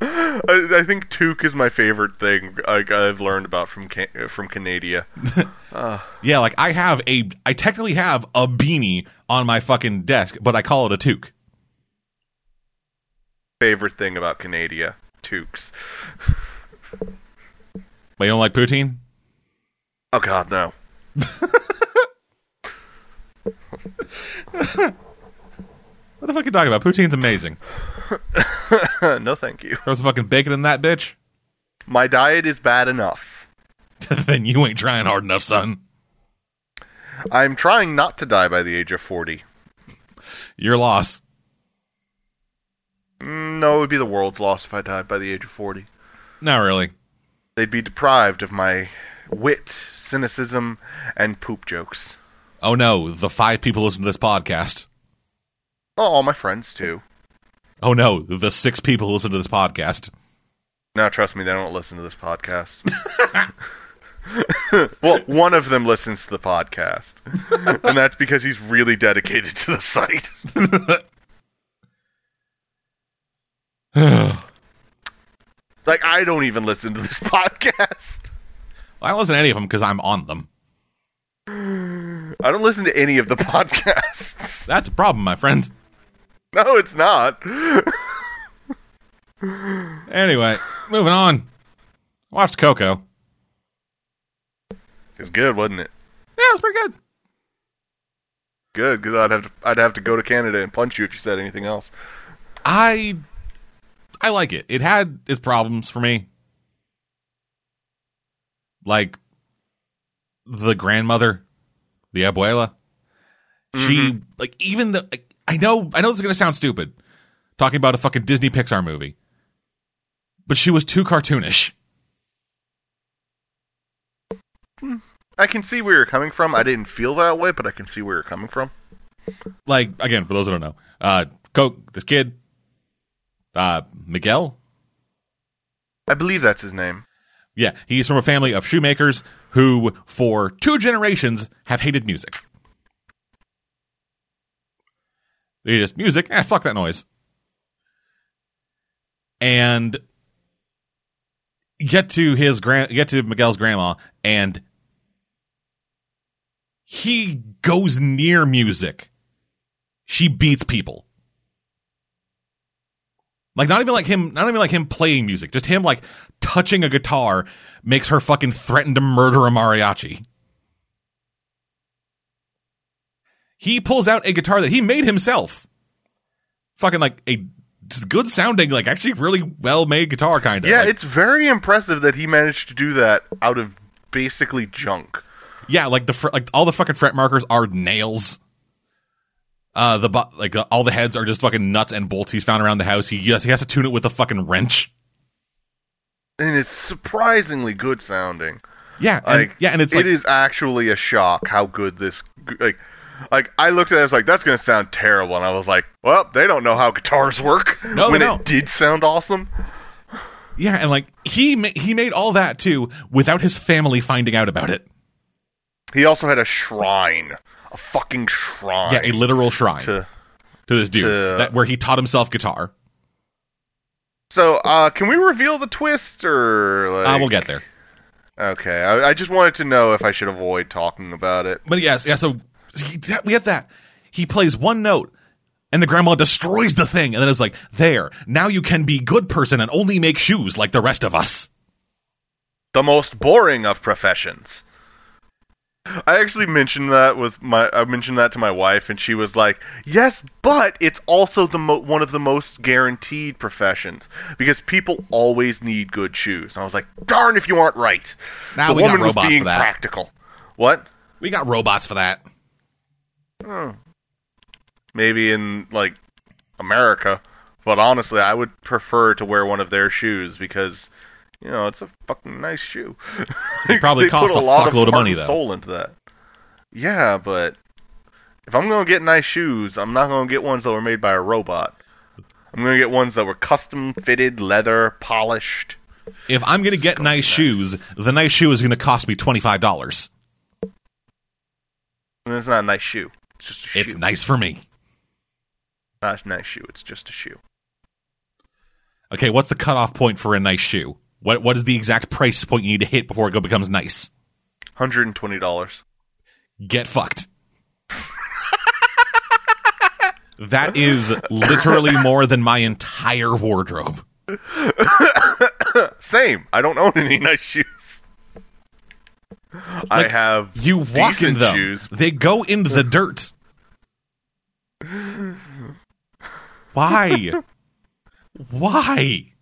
I, I think toque is my favorite thing like, I've learned about from Ca- from Canada. Ah. Yeah, like I have a I technically have a beanie on my fucking desk, but I call it a toque. favorite thing about Canada, toques. But you don't like poutine? Oh God, no. What the fuck are you talking about? Poutine's amazing. no, thank you. Throw some fucking bacon in that bitch. My diet is bad enough. then you ain't trying hard enough, son. I'm trying not to die by the age of 40. Your loss. Mm, No, it would be the world's loss if I died by the age of 40. Not really. They'd be deprived of my wit, cynicism, and poop jokes. Oh no, the five people listen to this podcast. Oh, all my friends too. Oh no, the six people who listen to this podcast. Now, trust me, they don't listen to this podcast. well, one of them listens to the podcast, and that's because he's really dedicated to the site. Like I don't even listen to this podcast. I don't listen to any of them because I'm on them. I don't listen to any of the podcasts. That's a problem, my friend. No, it's not. Anyway, moving on. Watched Coco. It's good, wasn't it? Yeah, it was pretty good. Good, because I'd have to I'd have to go to Canada and punch you if you said anything else. I I like it. It had its problems for me. Like the grandmother, the abuela. She mm-hmm. like even the like, I know I know this is gonna sound stupid talking about a fucking Disney Pixar movie. But she was too cartoonish. I can see where you're coming from. I didn't feel that way, but I can see where you're coming from. Like again, for those who don't know, uh Coke, this kid, uh Miguel, I believe that's his name. Yeah, he's from a family of shoemakers who, for two generations, have hated music. They just music, eh, fuck that noise. And get to his grand, get to Miguel's grandma, and he goes near music. She beats people. Like not even like him, not even like him playing music, just him like touching a guitar makes her fucking threaten to murder a mariachi. He pulls out a guitar that he made himself. Fucking like a good sounding, like actually really well made guitar kind of. Yeah, like, it's very impressive that he managed to do that out of basically junk. yeah, like the fr- like all the fucking fret markers are nails. Uh, the bu- like uh, all the heads are just fucking nuts and bolts he's found around the house. He yes, he has to tune it with a fucking wrench. And it's surprisingly good sounding. Yeah, and, Like yeah, and it's it like is actually a shock how good this like like I looked at it I was like that's going to sound terrible and I was like, well, they don't know how guitars work. No, when it did sound awesome. yeah, and like he ma- he made all that too without his family finding out about it. He also had a shrine, a fucking shrine. Yeah, a literal shrine to to this dude to- that where he taught himself guitar. So, uh, can we reveal the twist, or like? Uh, we'll get there. Okay, I, I just wanted to know if I should avoid talking about it. But yes, yeah. So he, we have that he plays one note, and the grandma destroys the thing, and then it's like, there, now you can be good person and only make shoes like the rest of us. The most boring of professions. I actually mentioned that with my. I mentioned that to my wife, and she was like, "Yes, but it's also the mo- one of the most guaranteed professions because people always need good shoes." And I was like, "Darn if you aren't right." Now the we got woman was robots being for that. practical. What? We got robots for that. Oh. Maybe in like America, but honestly, I would prefer to wear one of their shoes because you know it's a fucking nice shoe. It probably costs a lot fuckload of heart money, though. Soul into that. Yeah, but if I'm gonna get nice shoes, I'm not gonna get ones that were made by a robot. I'm gonna get ones that were custom fitted, leather, polished. If I'm gonna get nice nice. shoes, the nice shoe is gonna cost me twenty five dollars. And it's not a nice shoe. It's just a shoe. It's nice for me. not a nice shoe. It's just a shoe. Okay, what's the cutoff point for a nice shoe? What what is the exact price point you need to hit before it becomes nice? Hundred and twenty dollars. Get fucked. that is literally more than my entire wardrobe. Same. I don't own any nice shoes. I have You walk in them. shoes. They go in the dirt. Why? Why?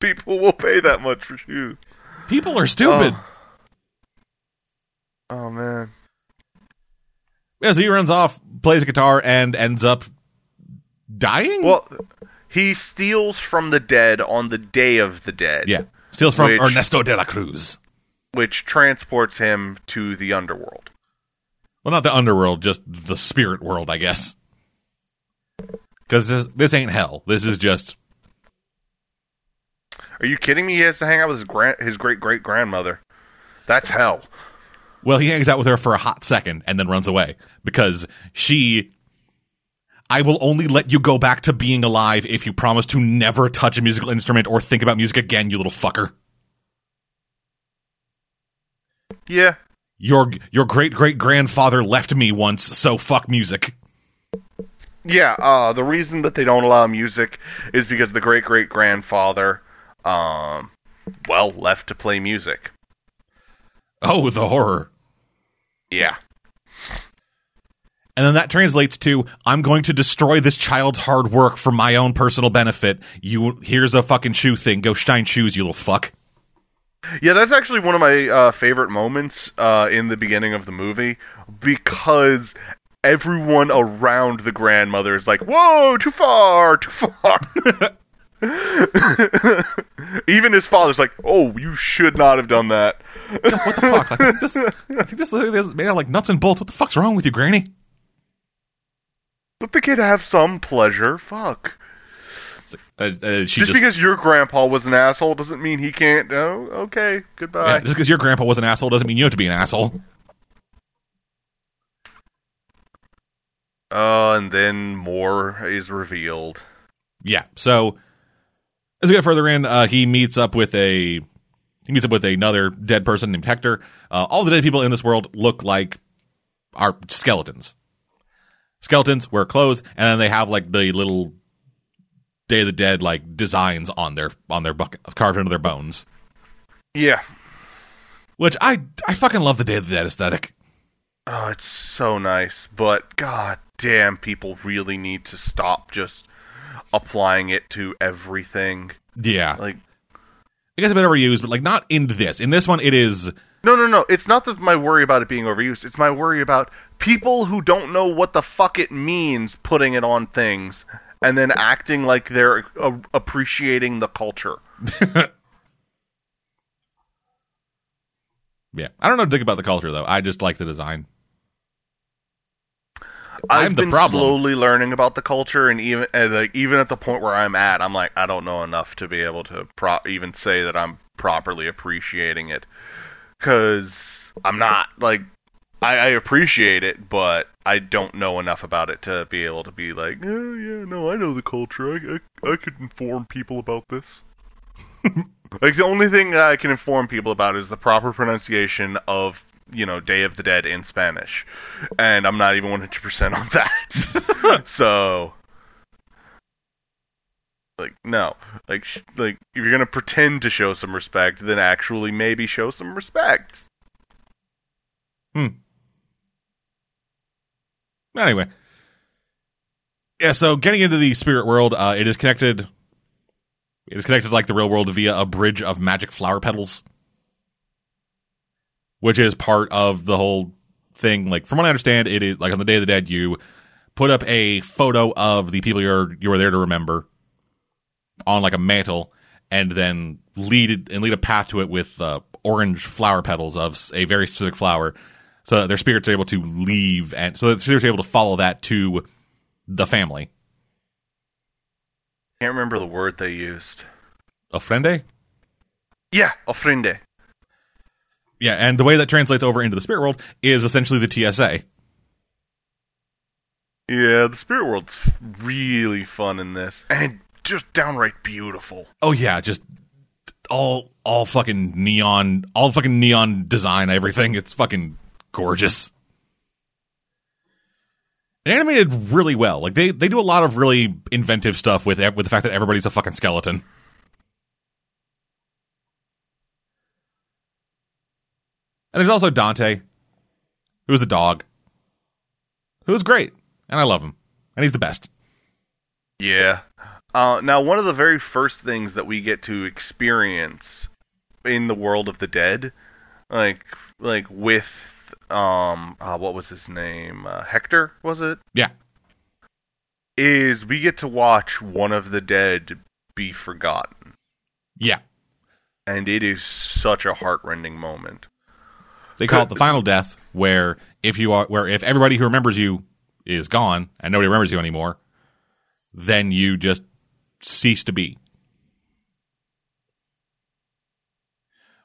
People will pay that much for shoes. People are stupid. Oh. Oh man. Yeah, so he runs off, plays a guitar, and ends up dying. Well, he steals from the dead on the Day of the Dead. yeah, steals from Which- Ernesto de la Cruz. Which transports him to the underworld. Well, not the underworld, just the spirit world, I guess. Because this, this ain't hell. This is just Are you kidding me? He has to hang out with his grand his great great grandmother. That's hell. well, he hangs out with her for a hot second and then runs away because she. I will only let you go back to being alive if you promise to never touch a musical instrument or think about music again, you little fucker. Yeah. Your your great great grandfather left me once, so fuck music. Yeah, uh, the reason that they don't allow music is because the great great grandfather, um, well, left to play music. Oh, the horror. Yeah. And then that translates to I'm going to destroy this child's hard work for my own personal benefit. You here's a fucking shoe thing. Go shine shoes, you little fuck. Yeah, that's actually one of my uh, favorite moments uh, in the beginning of the movie because everyone around the grandmother is like, "Whoa, too far, too far." Even his father's like, "Oh, you should not have done that." What the fuck? Like, I think this, I think this is made out of like nuts and bolts. What the fuck's wrong with you, Granny? Let the kid have some pleasure. Fuck. Like, uh, uh, she Just, just, because your grandpa was an asshole doesn't mean he can't. Oh, okay, goodbye. yeah, just because your grandpa was an asshole doesn't mean you have to be an asshole. Uh, and then more is revealed. Yeah. So as we get further in, uh, he meets up with a he meets up with another dead person named Hector. Uh, all the dead people in this world look like are skeletons. Skeletons wear clothes, and then they have like the little Day of the Dead like designs on their on their bucket carved into their bones. Yeah. Which I I fucking love the Day of the Dead aesthetic. Oh, it's so nice, but god damn, people really need to stop just applying it to everything. Yeah, Like, I guess a bit overused, but like not in this. In this one, it is no, no, no. It's not that my worry about it being overused. It's my worry about people who don't know what the fuck it means putting it on things and then acting like they're uh, appreciating the culture. yeah. I don't know dick about the culture though. I just like the design. I've I'm the been problem. slowly learning about the culture, and even and like even at the point where I'm at, I'm like I don't know enough to be able to pro- even say that I'm properly appreciating it, because I'm not like I, I appreciate it, but I don't know enough about it to be able to be like, oh, yeah, no, I know the culture. I, I I could inform people about this. like the only thing I can inform people about is the proper pronunciation of you know Day of the Dead in Spanish, and I'm not even 100% on that. so, like, no, like, sh- like if you're gonna pretend to show some respect, then actually maybe show some respect. Hmm. Anyway. Yeah, so getting into the spirit world, uh, it is connected it is connected like the real world via a bridge of magic flower petals. Which is part of the whole thing. Like from what I understand, it is like on the Day of the Dead you put up a photo of the people you're you were there to remember on like a mantle and then lead and lead a path to it with uh, orange flower petals of a very specific flower so that their spirits are able to leave and so that spirits are able to follow that to the family. I can't remember the word they used. Ofrenda? Yeah, ofrenda. Yeah, and the way that translates over into the spirit world is essentially the TSA. Yeah, the spirit world's really fun in this, and just downright beautiful. Oh yeah, just all all fucking neon, all fucking neon design, everything. It's fucking gorgeous. And animated really well. Like they they do a lot of really inventive stuff with with the fact that everybody's a fucking skeleton. And there's also Dante, who's a dog, who's great, and I love him, and he's the best. Yeah. Uh, now, one of the very first things that we get to experience in the world of the dead, like like with um, uh, what was his name? Uh, Hector was it? Yeah, Is we get to watch one of the dead be forgotten, yeah. and it is such a heartrending moment. They call it the final death, where if you are, where if everybody who remembers you is gone and nobody remembers you anymore, then you just cease to be.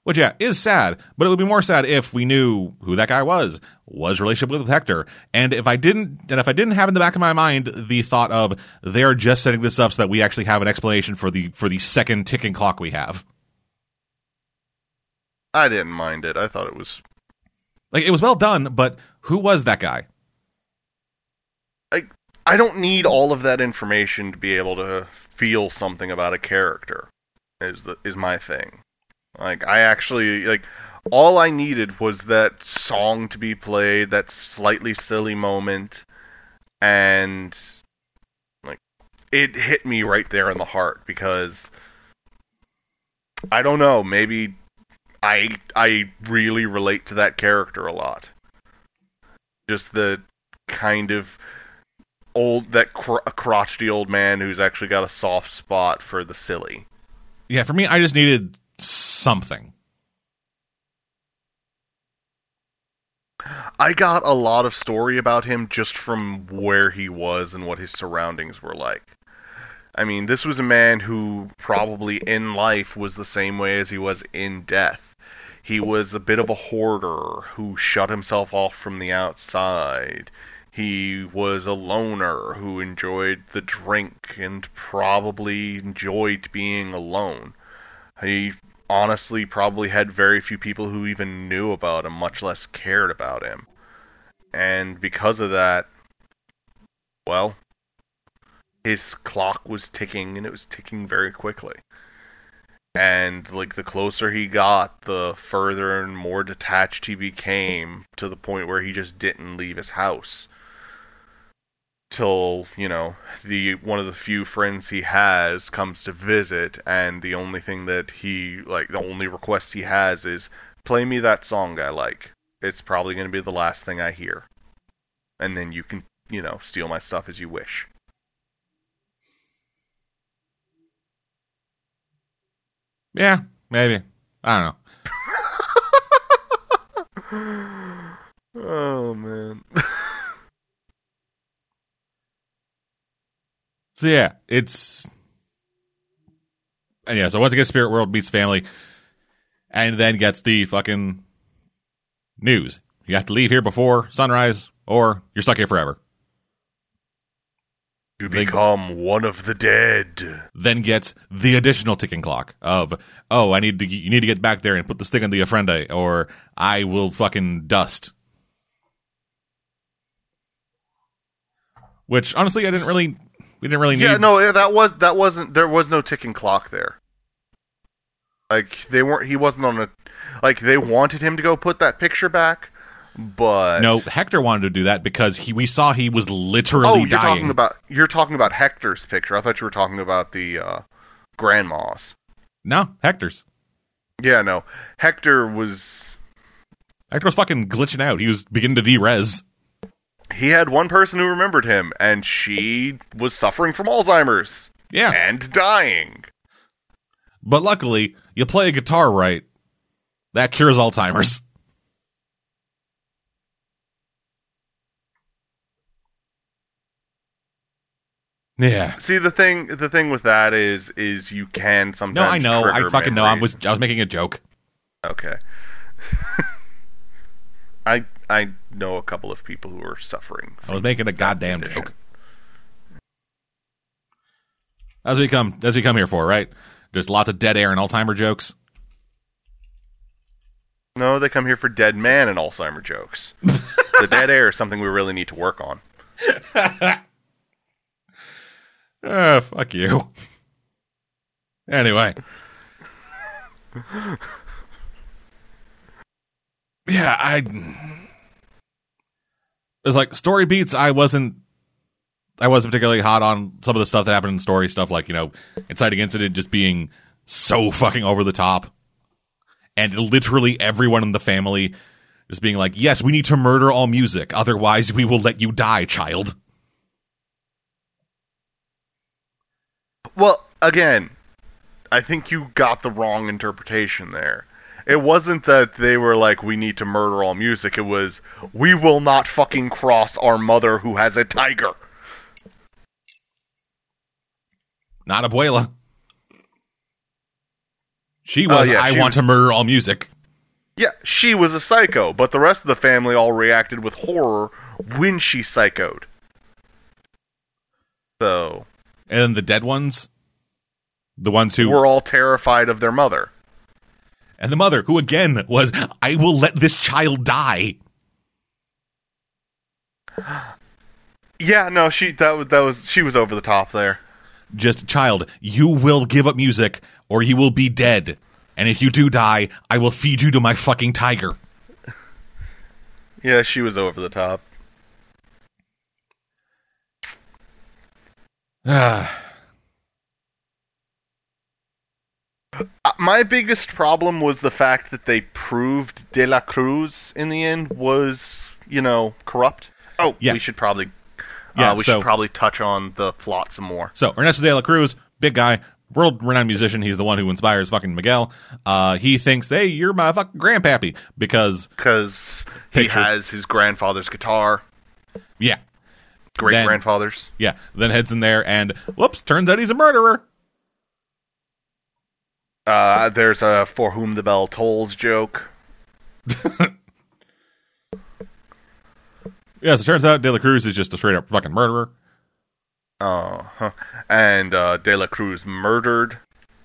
Which yeah, is sad, but it would be more sad if we knew who that guy was, was relationship with Hector, and if I didn't, and if I didn't have in the back of my mind the thought of they're just setting this up so that we actually have an explanation for the for the second ticking clock we have. I didn't mind it. I thought it was Like it was well done, but who was that guy? i I don't need all of that information to be able to feel something about a character. Is the is my thing. Like I actually like all I needed was that song to be played, that slightly silly moment, and like it hit me right there in the heart because I don't know, maybe I I really relate to that character a lot. Just the kind of old that cr- crotchety old man who's actually got a soft spot for the silly. Yeah, for me, I just needed something. I got a lot of story about him just from where he was and what his surroundings were like. I mean, this was a man who probably in life was the same way as he was in death. He was a bit of a hoarder who shut himself off from the outside. He was a loner who enjoyed the drink and probably enjoyed being alone. He honestly probably had very few people who even knew about him, much less cared about him. And because of that, well, his clock was ticking and it was ticking very quickly. And like the closer he got, the further and more detached he became to the point where he just didn't leave his house till you know the one of the few friends he has comes to visit and the only thing that he like the only request he has is play me that song I like it's probably going to be the last thing I hear and then you can you know steal my stuff as you wish Yeah, maybe. I don't know. oh man. So yeah, it's and yeah. So once again, Spirit World meets family, and then gets the fucking news. You have to leave here before sunrise, or you're stuck here forever. To become one of the dead. Then gets the additional ticking clock of, oh, I need to, you need to get back there and put this thing on the ofrenda, or I will fucking dust. Which honestly, I didn't really we didn't really need. Yeah, no, that was that wasn't there was no ticking clock there. Like they weren't. He wasn't on a. Like they wanted him to go put that picture back, but no, Hector wanted to do that because he we saw he was literally oh, you're dying. talking about you're talking about Hector's picture. I thought you were talking about the uh, grandma's. No, Hector's. Yeah, no, Hector was. Hector was fucking glitching out. He was beginning to derez he had one person who remembered him, and she was suffering from Alzheimer's. Yeah. And dying. But luckily, you play a guitar right. That cures Alzheimer's. Yeah. See the thing the thing with that is is you can sometimes No, I know. I fucking know. I was I was making a joke. Okay. I I know a couple of people who are suffering. I was making a goddamn joke. As we come as we come here for, right? There's lots of dead air and Alzheimer jokes. No, they come here for dead man and Alzheimer jokes. the dead air is something we really need to work on. uh, fuck you. Anyway. yeah, I it's like story beats. I wasn't. I wasn't particularly hot on some of the stuff that happened in story stuff, like you know, inciting incident just being so fucking over the top, and literally everyone in the family just being like, "Yes, we need to murder all music, otherwise we will let you die, child." Well, again, I think you got the wrong interpretation there it wasn't that they were like, we need to murder all music. It was, we will not fucking cross our mother who has a tiger. Not Abuela. She oh, was Oh, yeah, I she want was- to murder all music. Yeah, she was a psycho, but the rest of the family all reacted with horror when she psychoed. So And the dead ones, the ones who we're all terrified of their mother. And the mother who again was I will let this child die. Yeah, no, she that was that was she was over the top there. Just child, you will give up music or you will be dead. And if you do die, I will feed you to my fucking tiger. Yeah, she was over the top. Ah, Uh, My biggest problem was the fact that they proved De La Cruz in the end was, you know, corrupt. Oh, Yeah. we should probably Yeah, uh, we so- should probably touch on the plot some more. So Ernesto de la Cruz, big guy, world renowned musician. He's the one who inspires fucking Miguel. Uh, he thinks, hey, you're my fucking grandpappy because Because he has his grandfather's guitar, yeah, great grandfather's. yeah. Then heads in there and whoops, turns out he's a murderer. Uh, there's a "For Whom the Bell Tolls" joke. Yeah, so it turns out De La Cruz is just a straight up fucking murderer. Uh, huh. and uh, De La Cruz murdered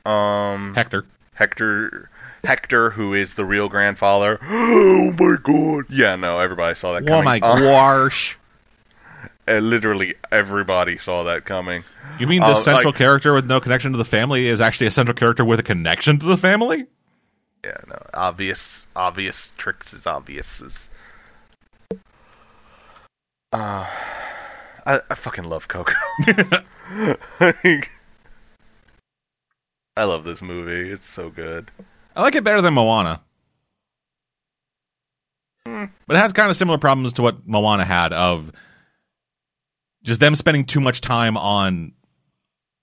um, Hector. Hector. Hector, who is the real grandfather. Oh my god! Yeah, no, everybody saw that coming. Oh my Uh, gosh. literally everybody saw that coming. You mean the uh, central like- character with no connection to the family is actually a central character with a connection to the family? Yeah, no, obvious, obvious tricks is obvious. Is... Uh, I, I fucking love Coco. I love this movie. It's so good. I like it better than Moana. Hmm. But it has kind of similar problems to what Moana had of just them spending too much time on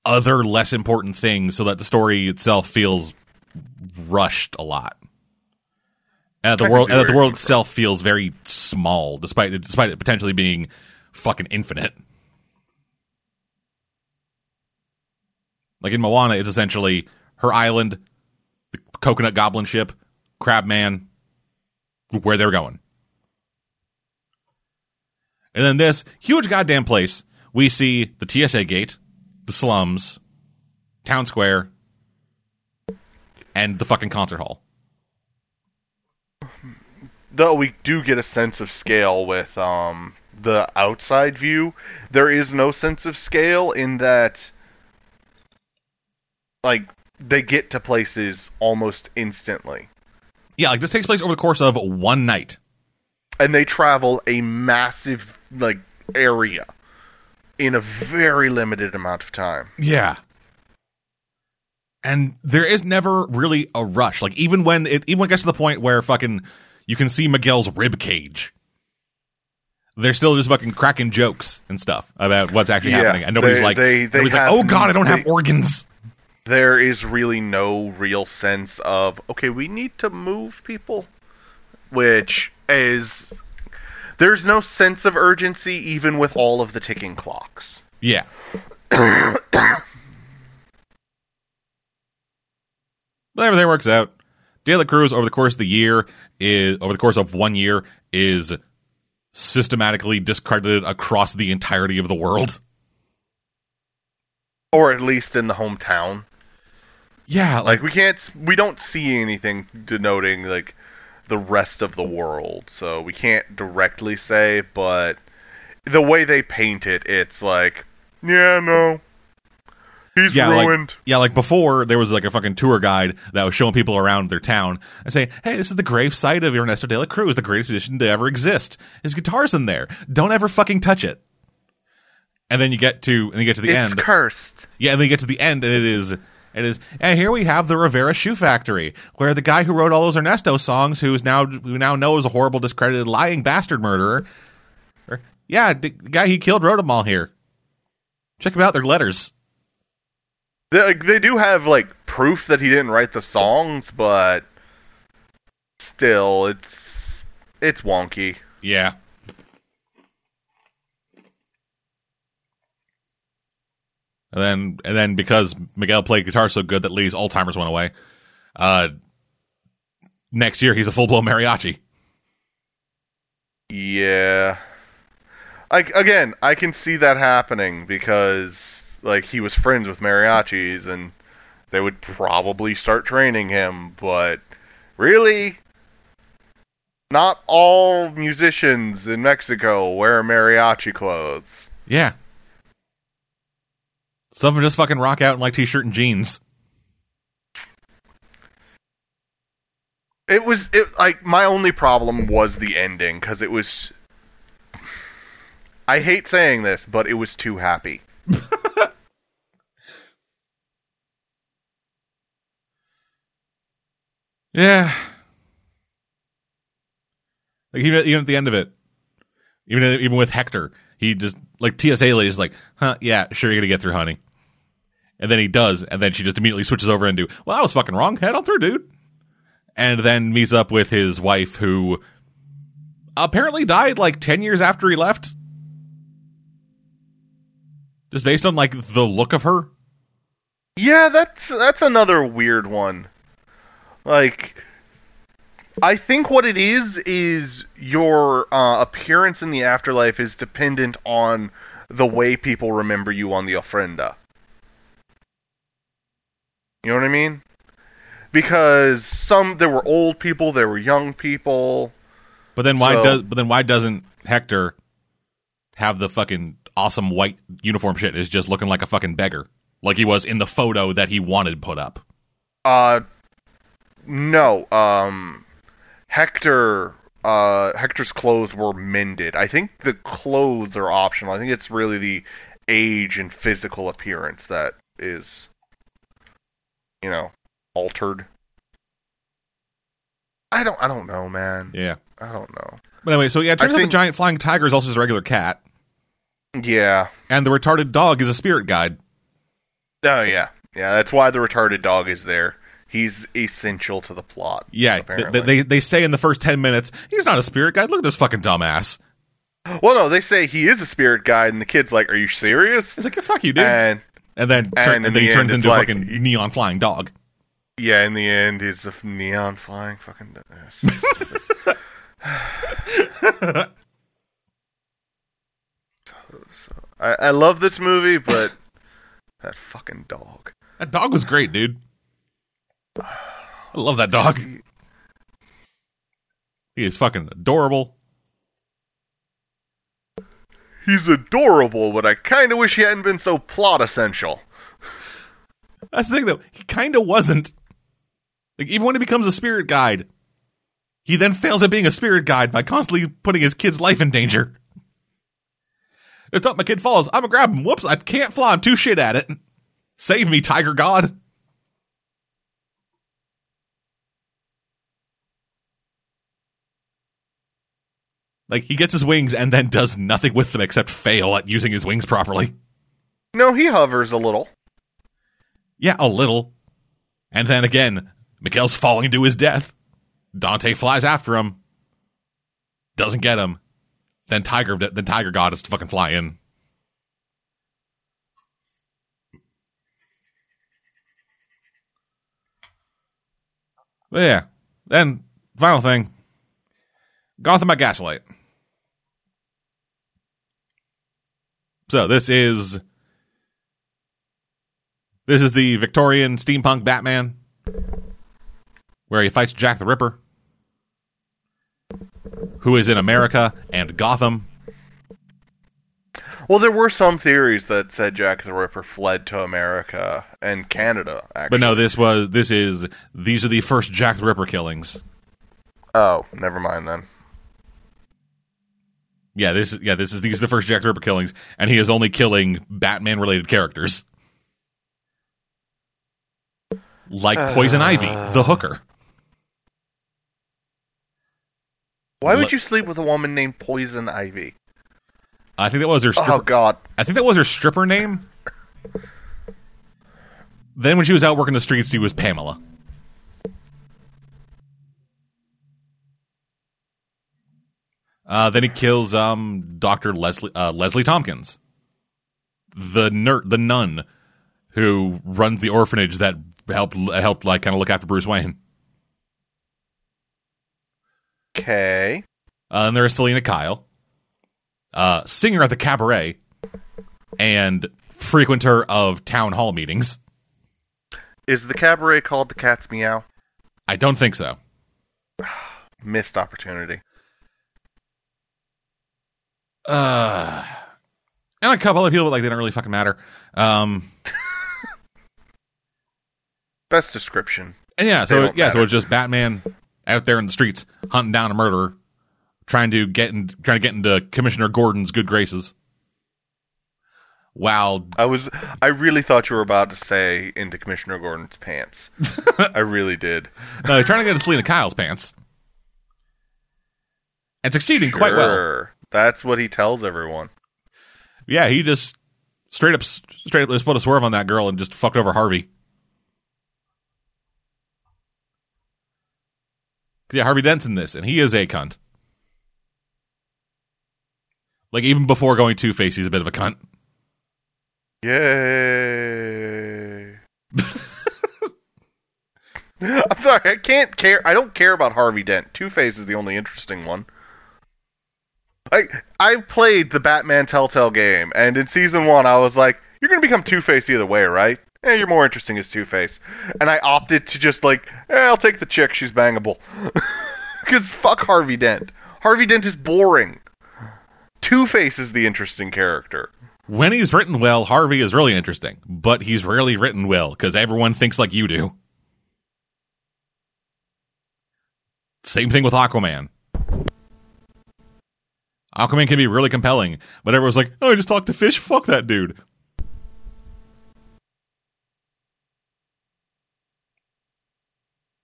other less important things so that the story itself feels rushed a lot. And the world and that the world itself feels very small despite it, despite it potentially being fucking infinite. Like in Moana, it's essentially her island, the coconut goblin ship, Crabman, where they're going. And then this huge goddamn place, we see the TSA gate, the slums, town square, and the fucking concert hall. Though we do get a sense of scale with um the outside view, there is no sense of scale in that like they get to places almost instantly. Yeah, like this takes place over the course of one night. And they travel a massive like area in a very limited amount of time. Yeah. And there is never really a rush. Like even when it even when it gets to the point where fucking you can see Miguel's rib cage. They're still just fucking cracking jokes and stuff about what's actually Yeah, happening, and nobody's they- like, they- they nobody's like, "Oh God, I don't have organs." There is really no real sense of okay, we need to move people, which is there's no sense of urgency even with all of the ticking clocks. Yeah, but everything works out. De La Cruz over the course of the year is over the course of one year is systematically discredited across the entirety of the world. Or at least in the hometown. Yeah, like Like we can't we don't see anything denoting like the rest of the world. So we can't directly say, but the way they paint it, it's like, yeah, no. He's yeah, ruined. like yeah, like before there was like a fucking tour guide that was showing people around their town and saying, "Hey, this is the grave site of Ernesto de la Cruz, the greatest musician to ever exist. His guitar's in there. Don't ever fucking touch it." And then you get to and you get to the it's end. cursed. Yeah, and then you get to the end, and it is, it is, and here we have the Rivera Shoe Factory, where the guy who wrote all those Ernesto songs, who's now we now know is a horrible, discredited, lying bastard murderer. yeah, the guy he killed wrote them all here. Check them out; they're letters. They, they do have like proof that he didn't write the songs, but still, it's it's wonky. Yeah. And then, and then because Miguel played guitar so good that Lee's Alzheimer's went away. Uh, next year, he's a full blown mariachi. Yeah. Like again, I can see that happening because like he was friends with mariachis and they would probably start training him, but really not all musicians in Mexico wear mariachi clothes. Yeah. Some of them just fucking rock out in like t-shirt and jeans. It was it like my only problem was the ending because it was. I hate saying this, but it was too happy. Yeah. Like even, even at the end of it, even even with Hector, he just like TSA lady is like, "Huh, yeah, sure, you're gonna get through, honey." And then he does, and then she just immediately switches over do, "Well, I was fucking wrong. Head on through, dude." And then meets up with his wife, who apparently died like ten years after he left, just based on like the look of her. Yeah, that's that's another weird one. Like, I think what it is is your uh, appearance in the afterlife is dependent on the way people remember you on the ofrenda. You know what I mean? Because some there were old people, there were young people. But then why So- does but then why doesn't Hector have the fucking awesome white uniform shit is just looking like a fucking beggar? Like he was in the photo that he wanted put up. Uh, no. Um, Hector. Uh, Hector's clothes were mended. I think the clothes are optional. I think it's really the age and physical appearance that is, you know, altered. I don't. I don't know, man. Yeah. I don't know. But anyway, so yeah, it turns I out think- the giant flying tiger is also just a regular cat, Yeah. and the retarded dog is a spirit guide. Oh yeah. Yeah. That's why the retarded dog is there. He's essential to the plot. Yeah, th- Apparently. th- they they say in the first ten minutes he's not a spirit guide. Look at this fucking dumbass. Well, no, they say he is a spirit guide, and the kid's like, "Are you serious?" He's like, yeah, fuck you, dude. And and then turn, and and, in then he turns into a like- fucking neon flying dog. yeah, in the end, he's a neon flying fucking. So, I, I love this movie, but that fucking dog. That dog was great, dude. I love that dog. He is fucking adorable. He's adorable, but I kind of wish he hadn't been so plot essential. That's the thing, though. He kind of wasn't. Like, even when he becomes a spirit guide, he then fails at being a spirit guide by constantly putting his kid's life in danger. If my kid falls, I'm gonna grab him. Whoops, I can't fly. I'm too shit at it. Save me, Tiger God. Like, he gets his wings and then does nothing with them except fail at using his wings properly. No, he hovers a little. Yeah, a little. And then again, Miguel's falling to his death. Dante flies after him. Doesn't get him. Then Tiger then Tiger God is to fucking fly in. But yeah. Then final thing. Gotham by Gaslight. So this is this is the Victorian steampunk Batman, where he fights Jack the Ripper, who is in America and Gotham. Well, there were some theories that said Jack the Ripper fled to America and Canada. Actually, But no, this was this is these are the first Jack the Ripper killings. Oh, never mind then. Yeah, this is yeah, this is these are the first Jack the Ripper killings, and he is only killing Batman related characters. Like uh, Poison Ivy, the hooker. Why would you sleep with a woman named Poison Ivy? I think that was her stripper Oh God. I think that was her stripper name. then when she was out working the streets, she was Pamela. Uh, then he kills um, Doctor Leslie uh, Leslie Tompkins, the ner- the nun who runs the orphanage that helped helped like kind of look after Bruce Wayne. Okay. Uh, and there's Selina Kyle, uh, singer at the cabaret, and frequenter of town hall meetings. Is the cabaret called the Cat's Meow? I don't think so. Missed opportunity. Uh, and a couple other people, but like they don't really fucking matter. Um, Best description. and yeah, so yeah, so matter. it's just Batman out there in the streets hunting down a murderer, trying to get in, trying to get into Commissioner Gordon's good graces. Wow, I was I really thought you were about to say into Commissioner Gordon's pants. I really did. no, he's trying to get into Selina Kyle's pants, and succeeding quite well. That's what he tells everyone. Yeah, he just straight up, straight up just put a swerve on that girl and just fucked over Harvey. Yeah, Harvey Dent's in this, and he is a cunt. Like even before going Two Face, he's a bit of a cunt. Yay. I'm sorry, I can't care I don't care about Harvey Dent. Two Face is the only interesting one. I I played the Batman Telltale game, and in season one I was like, You're gonna become Two Face either way, right? Eh, you're more interesting as Two Face. And I opted to just like, eh, I'll take the chick, she's bangable. Because fuck Harvey Dent. Harvey Dent is boring. Two Face is the interesting character. When he's written well, Harvey is really interesting, but he's rarely written well because everyone thinks like you do. Same thing with Aquaman. Aquaman can be really compelling, but everyone's like, "Oh, I just talked to fish. Fuck that dude."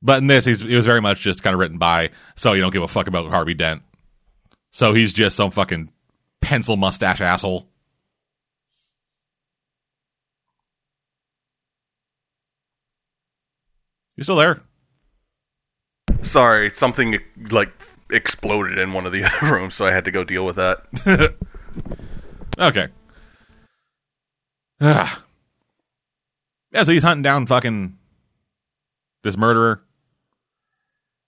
But in this, he's, he was very much just kind of written by, so you don't give a fuck about Harvey Dent. So he's just some fucking pencil mustache asshole. You still there? Sorry, something like exploded in one of the other rooms, so I had to go deal with that. Okay. Ah. yeah, so he's hunting down fucking this murderer.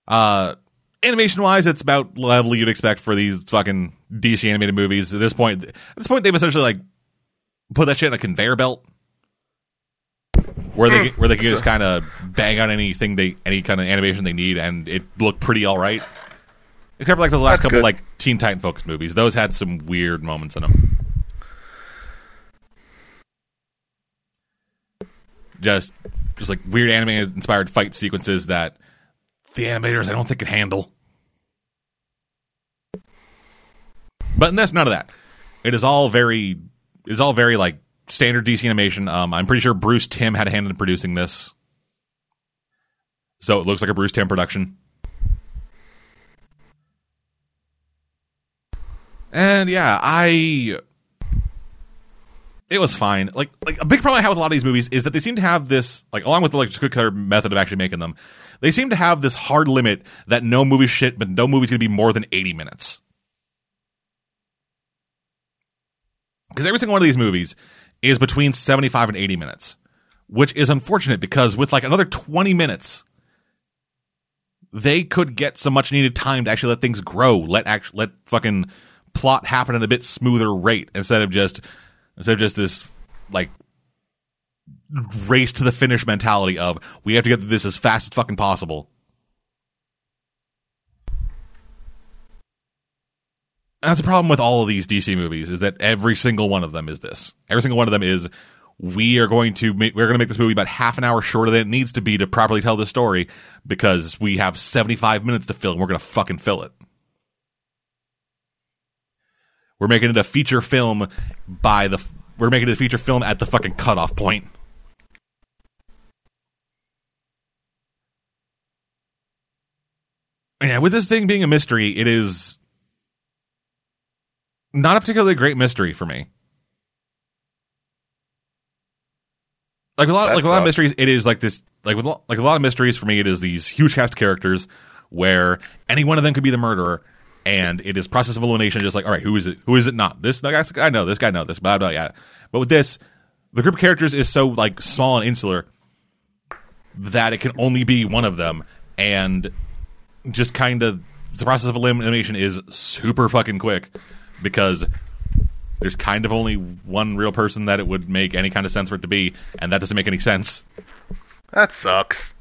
Uh animation wise, it's about the level you'd expect for these fucking DC animated movies. At this point at this point they've essentially like put that shit in a conveyor belt. Where they where they can just kind of bang out anything they any kind of animation they need and it looked pretty all right. Except for like the last That's couple good. like Teen Titan focused movies. Those had some weird moments in them. just just like weird anime inspired fight sequences that the animators I don't think could handle. But in this, none of that. It is all very it is all very like standard DC animation. Um, I'm pretty sure Bruce Timm had a hand in producing this, so it looks like a Bruce Timm production. And yeah, I it was fine. Like like a big problem I have with a lot of these movies is that they seem to have this like along with the like cookie cutter method of actually making them, they seem to have this hard limit that no movie shit, but no movie's gonna be more than eighty minutes. Because every single one of these movies is between seventy five and eighty minutes, which is unfortunate because with like another twenty minutes, they could get some much needed time to actually let things grow, let act, let fucking plot happen at a bit smoother rate instead of just instead of just this like race to the finish mentality of we have to get through this as fast as fucking possible. That's the problem with all of these DC movies is that every single one of them is this. Every single one of them is we are going to make, we're going to make this movie about half an hour shorter than it needs to be to properly tell the story because we have 75 minutes to fill and we're going to fucking fill it. We're making it a feature film by the we're making it a feature film at the fucking cutoff point. Yeah, with this thing being a mystery, it is not a particularly great mystery for me. Like a lot, That like a lot of mysteries, it is like this. Like with like a lot of mysteries for me, it is these huge cast characters where any one of them could be the murderer, and it is process of elimination. Just like, all right, who is it? Who is it not? This guy, I know. This guy, know. This blah blah. Yeah. But with this, the group of characters is so like small and insular that it can only be one of them, and just kind of the process of elimination is super fucking quick because there's kind of only one real person that it would make any kind of sense for it to be, and that doesn't make any sense. That sucks.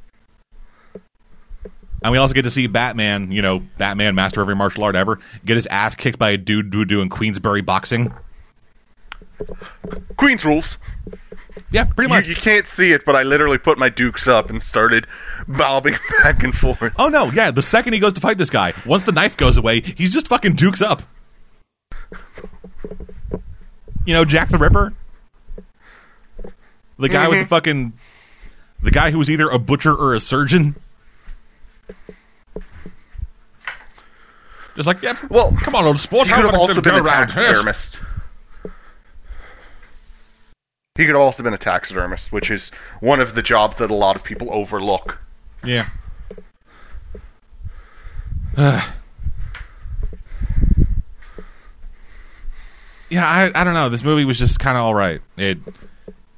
And we also get to see Batman, you know, Batman, master of every martial art ever, get his ass kicked by a dude who doing Queensberry boxing. Queen's rules. Yeah, pretty much. you can't see it, but I literally put my dukes up and started bobbing back and forth. Oh no, yeah, the second he goes to fight this guy, once the knife goes away, he's just fucking dukes up. You know, Jack the Ripper? The guy with the mm-hmm. fucking the guy who was either a butcher or a surgeon. Just like, yeah, Well, come on, old sport. He could how have also been a taxidermist. He could have also been a taxidermist, which is one of the jobs that a lot of people overlook. Yeah. yeah, I I don't know. This movie was just kind of all right. It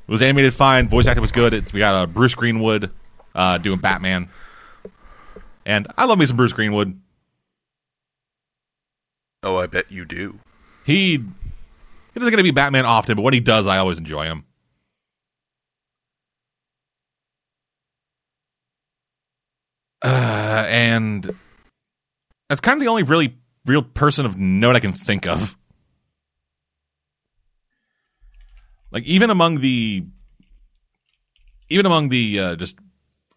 was animated fine. Voice acting was good. It's, we got uh, Bruce Greenwood uh, doing Batman, and I love me some Bruce Greenwood. Oh, I bet you do. He he doesn't get to be Batman often, but when he does, I always enjoy him. Uh, and that's kind of the only really real person of note I can think of. Like even among the even among the uh, just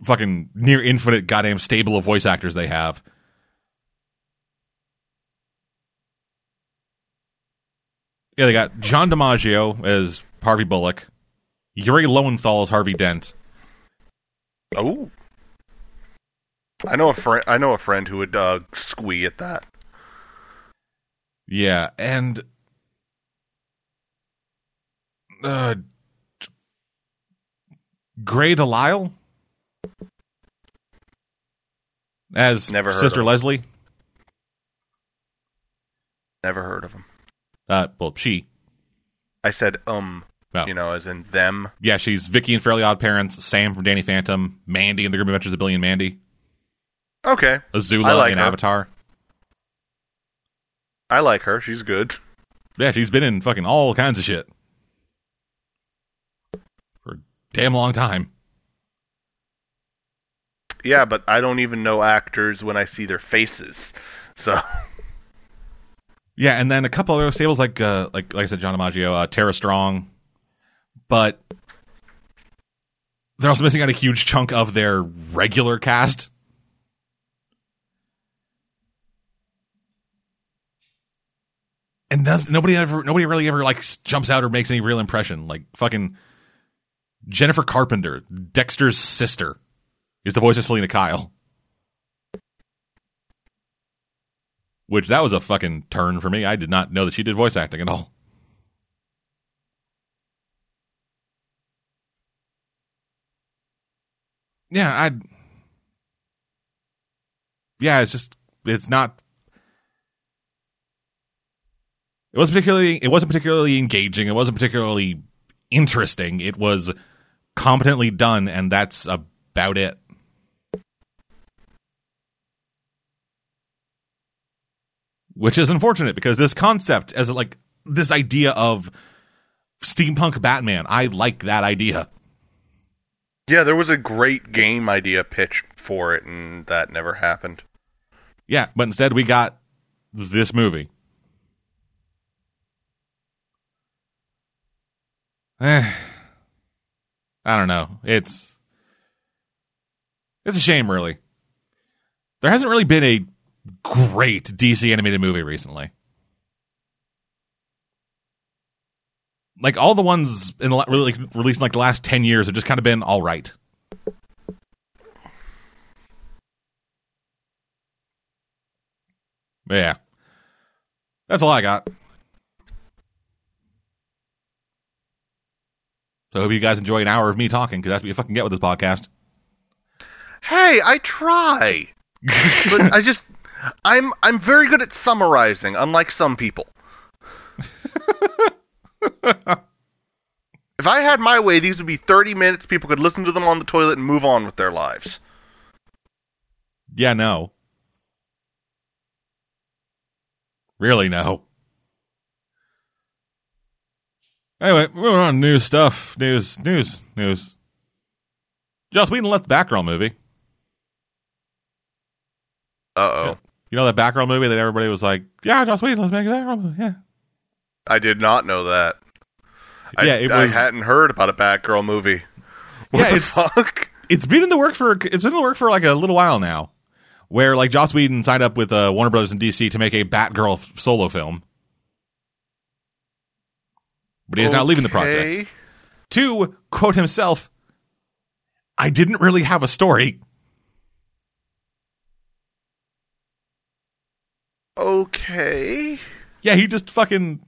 fucking near infinite goddamn stable of voice actors they have. Yeah, they got John DiMaggio as Harvey Bullock, Yuri Lowenthal as Harvey Dent. Oh, I know a friend. I know a friend who would uh, squee at that. Yeah, and uh, Grey DeLisle as Never heard Sister of him. Leslie. Never heard of him. Uh, well, she. I said um, Oh. you know, as in them. Yeah, she's Vicky in Fairly Odd Parents, Sam from Danny Phantom, Mandy in The Grim Adventures of Billy and Mandy, Okay, Azula like in her. Avatar. I like her. She's good. Yeah, she's been in fucking all kinds of shit for a damn long time. Yeah, but I don't even know actors when I see their faces. So Yeah, and then a couple other stables like uh, like like I said, John DiMaggio, uh, Tara Strong, but they're also missing out a huge chunk of their regular cast. And no, nobody ever, nobody really ever like jumps out or makes any real impression. Like fucking Jennifer Carpenter, Dexter's sister, is the voice of Selina Kyle. Which that was a fucking turn for me. I did not know that she did voice acting at all. Yeah, I. Yeah, it's just it's not. It wasn't particularly. It wasn't particularly engaging. It wasn't particularly interesting. It was competently done, and that's about it. Which is unfortunate because this concept as like this idea of steampunk batman i like that idea. Yeah, there was a great game idea pitched for it, and that never happened. yeah but instead we got this movie. Eh, i don't know. It's it's a shame really. There hasn't really been a great dc animated movie recently. Like all the ones in the, really like, released in like the last 10 years have just kind of been all right. But yeah. That's all i got. So i hope you guys enjoy an hour of me talking because that's what you fucking get with this podcast. Hey, I try, but I just I'm I'm very good at summarizing, unlike some people. if I had my way, these would be 30 minutes. People could listen to them on the toilet and move on with their lives. Yeah, no. Really, no. Anyway, moving on to news stuff. News, news, news. Joss Whedon left the Batgirl movie. Uh oh. You know that Batgirl movie that everybody was like, yeah, Joss Whedon, let's make a Batgirl movie. Yeah. I did not know that. I, Yeah, it I was- hadn't heard about a Batgirl movie. What Yeah, the it's- fuck? It's been in the work for it's been in the work for like a little while now, where like Joss Whedon signed up with uh, Warner Brothers in DC to make a Batgirl f- solo film, but he is now leaving the project. To quote himself, "I didn't really have a story." Okay. Yeah, he just fucking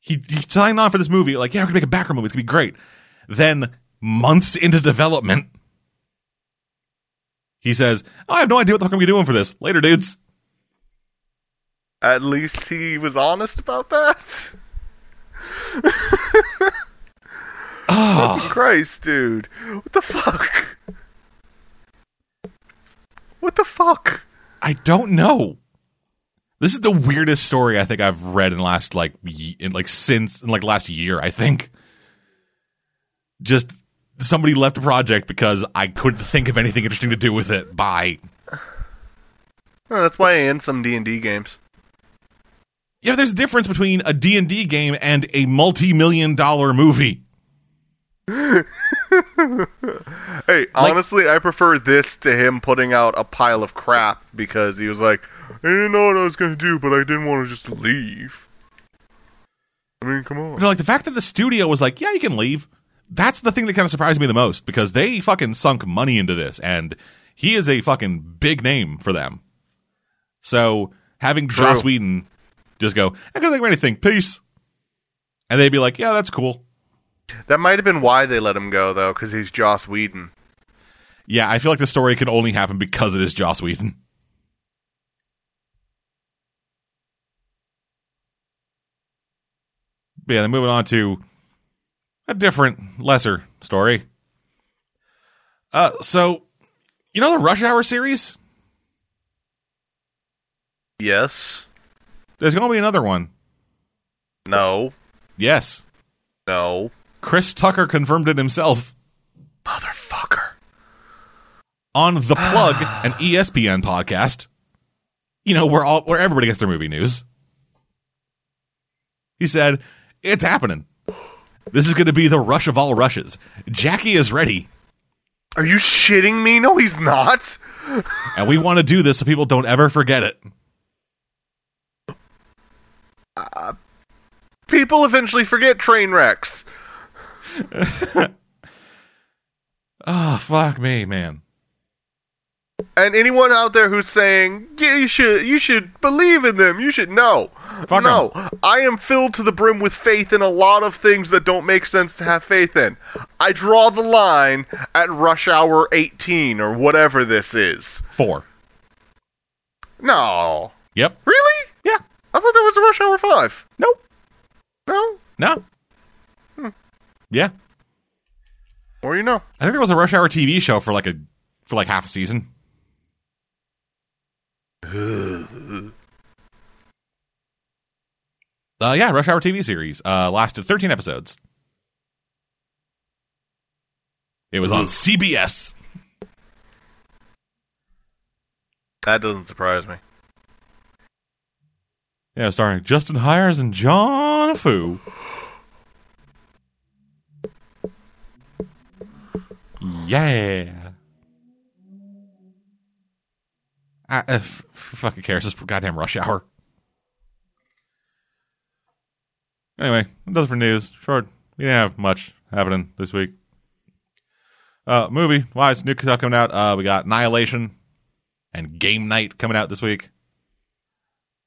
he, he signed on for this movie. Like, yeah, we're gonna make a Batgirl movie. It's gonna be great. Then months into development, he says, oh, "I have no idea what the fuck I'm gonna be doing for this." Later, dudes. At least he was honest about that. Oh, Christ, dude. What the fuck? What the fuck? I don't know. This is the weirdest story I think I've read in last like in like since in like last year. I think just somebody left a project because I couldn't think of anything interesting to do with it. Bye. Oh, that's why I end some D and D games. Yeah, there's a difference between a D&D game and a multi-million dollar movie. Hey, honestly, I prefer this to him putting out a pile of crap because he was like, I didn't know what I was gonna do, but I didn't want to just leave. I mean, come on. But like the fact that the studio was like, "Yeah, you can leave." That's the thing that kind of surprised me the most because they fucking sunk money into this and he is a fucking big name for them. So, having True. Joss Whedon just go, "I couldn't think of anything. Peace." And they'd be like, "Yeah, that's cool." That might have been why they let him go, though, because he's Joss Whedon. Yeah, I feel like the story can only happen because it is Joss Whedon. But yeah, then moving on to a different, lesser story. Uh, so you know the Rush Hour series? Yes. There's going to be another one. No. Yes, No. Chris Tucker confirmed it himself Motherfucker. on the Plug, an ESPN podcast. You know where all where everybody gets their movie news. He said, "It's happening. This is going to be the rush of all rushes. Jackie is ready, Are you shitting me? No, he's not. and we want to do this so people don't ever forget it." Uh, people eventually forget train wrecks. Oh fuck me, man. And anyone out there who's saying, "Yeah, you should, you should believe in them," you should no, Fuck no. I am filled to the brim with faith in a lot of things that don't make sense to have faith in. I draw the line at Rush Hour 18 or whatever this is. Four. No, Yep. really? Yeah. I thought there was a Rush Hour 5. Nope. No, No. Yeah. or you know. I think there was a Rush Hour TV show for like a for like half a season. Uh, yeah, Rush Hour TV series uh, lasted 13 episodes. It was on CBS. That doesn't surprise me. Yeah, starring Justin Hires and Jon Foo. Yeah. I, uh, f- fucking cares? This goddamn rush hour. Anyway, that does it for news. Short. We didn't have much happening this week. Uh, movie wise, new stuff coming out. Uh, we got Annihilation and Game Night coming out this week.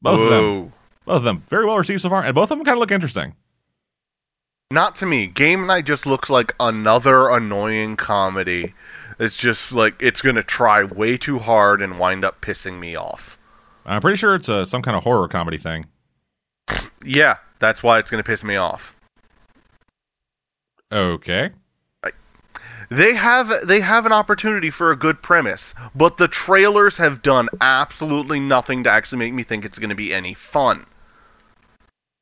Both of them both of them very well received so far, and both of them kind of look interesting. Not to me. Game Night just looks like another annoying comedy. It's just like it's gonna try way too hard and wind up pissing me off. I'm pretty sure it's a, some kind of horror comedy thing. Yeah, that's why it's gonna piss me off. Okay. They have they have an opportunity for a good premise, but the trailers have done absolutely nothing to actually make me think it's going to be any fun.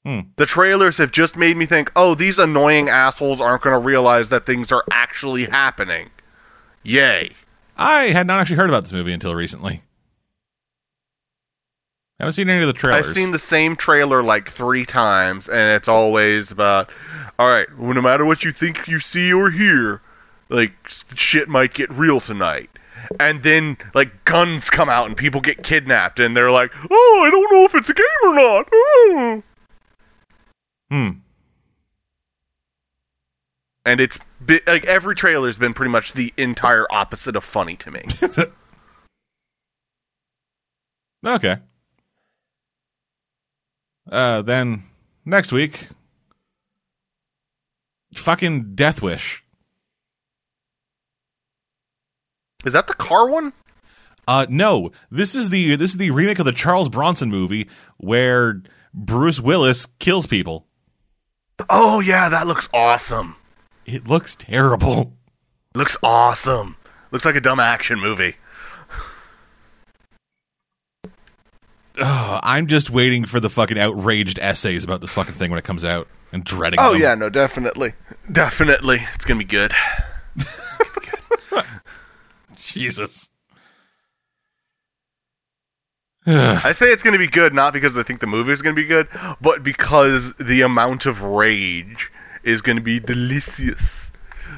Hmm. The trailers have just made me think, "Oh, these annoying assholes aren't going to realize that things are actually happening." Yay. I had not actually heard about this movie until recently. I haven't seen any of the trailers. I've seen the same trailer like 3 times and it's always about, "All right, well, no matter what you think you see or hear, like shit might get real tonight." And then like guns come out and people get kidnapped and they're like, "Oh, I don't know if it's a game or not." Oh. Hmm. And it's bi- like every trailer's been pretty much the entire opposite of funny to me. Okay. Uh, then next week, fucking Death Wish. Is that the car one? Uh, no, this is the this is the remake of the Charles Bronson movie where Bruce Willis kills people. Oh yeah, that looks awesome. It looks terrible. Looks awesome. Looks like a dumb action movie. Ugh, I'm just waiting for the fucking outraged essays about this fucking thing when it comes out and dreading Oh them. yeah, no, definitely, definitely, it's gonna be good. Jesus. I say it's gonna be good not because I think the movie is gonna be good, but because the amount of rage is gonna be delicious.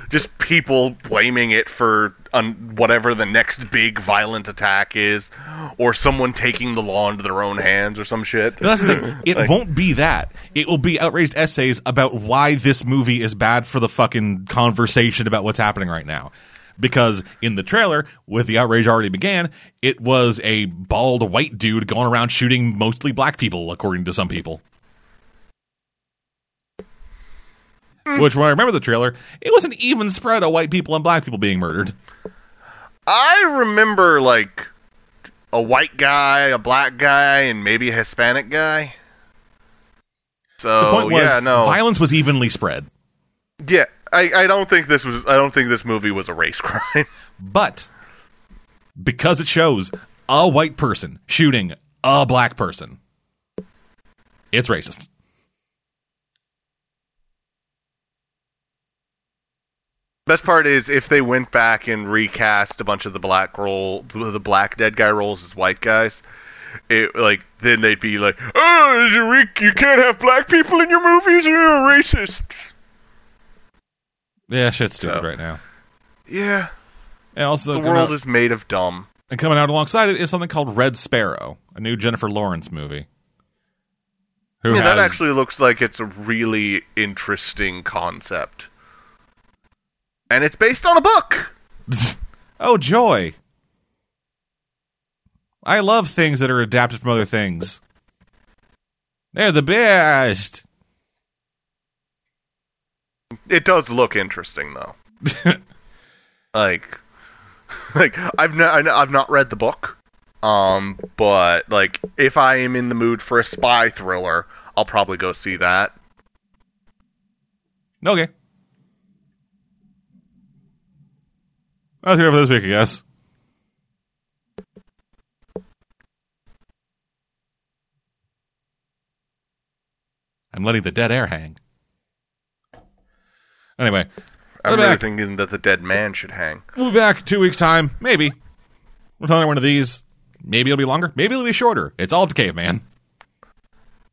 Just people blaming it for un- whatever the next big violent attack is, or someone taking the law into their own hands or some shit. No, that's the thing. It Like- won't be that. It will be outraged essays about why this movie is bad for the fucking conversation about what's happening right now. Because in the trailer, with the outrage already began, it was a bald white dude going around shooting mostly black people, according to some people. Mm. Which, when I remember the trailer, it was an even spread of white people and black people being murdered. I remember like a white guy, a black guy, and maybe a Hispanic guy. So The point was, yeah, no, violence was evenly spread. yeah, I, I don't think this was. I don't think this movie was a race crime. But because it shows a white person shooting a black person, it's racist. Best part is if they went back and recast a bunch of the black role, the black dead guy roles as white guys. It like then they'd be like, "Oh, you re- you can't have black people in your movies. You're racist." Yeah, shit's stupid So- right now. Yeah, And also, the world out, is made of dumb. and coming out alongside it is something called Red Sparrow, a new Jennifer Lawrence movie. Who Yeah, that actually looks like it's a really interesting concept. And it's based on a book. oh joy! I love things that are adapted from other things. They're the best. It does look interesting though. like like I've not I've not read the book. Um but like if I am in the mood for a spy thriller, I'll probably go see that. Okay. That's it for this week, I guess. I'm letting the dead air hang. Anyway, I'm really back. thinking that the dead man should hang. we'll be back two weeks' time. Maybe. We'll tell you one of these. Maybe it'll be longer. Maybe it'll be shorter. It's all up to Caveman.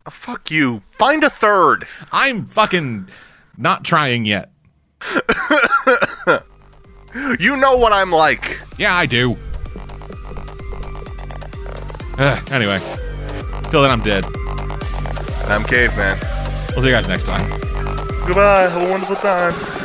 Oh, fuck you. Find a third. I'm fucking not trying yet. You know what I'm like. Yeah, I do. Ugh, anyway, till then, I'm dead. I'm caveman. We'll see you guys next time. Goodbye. Have a wonderful time.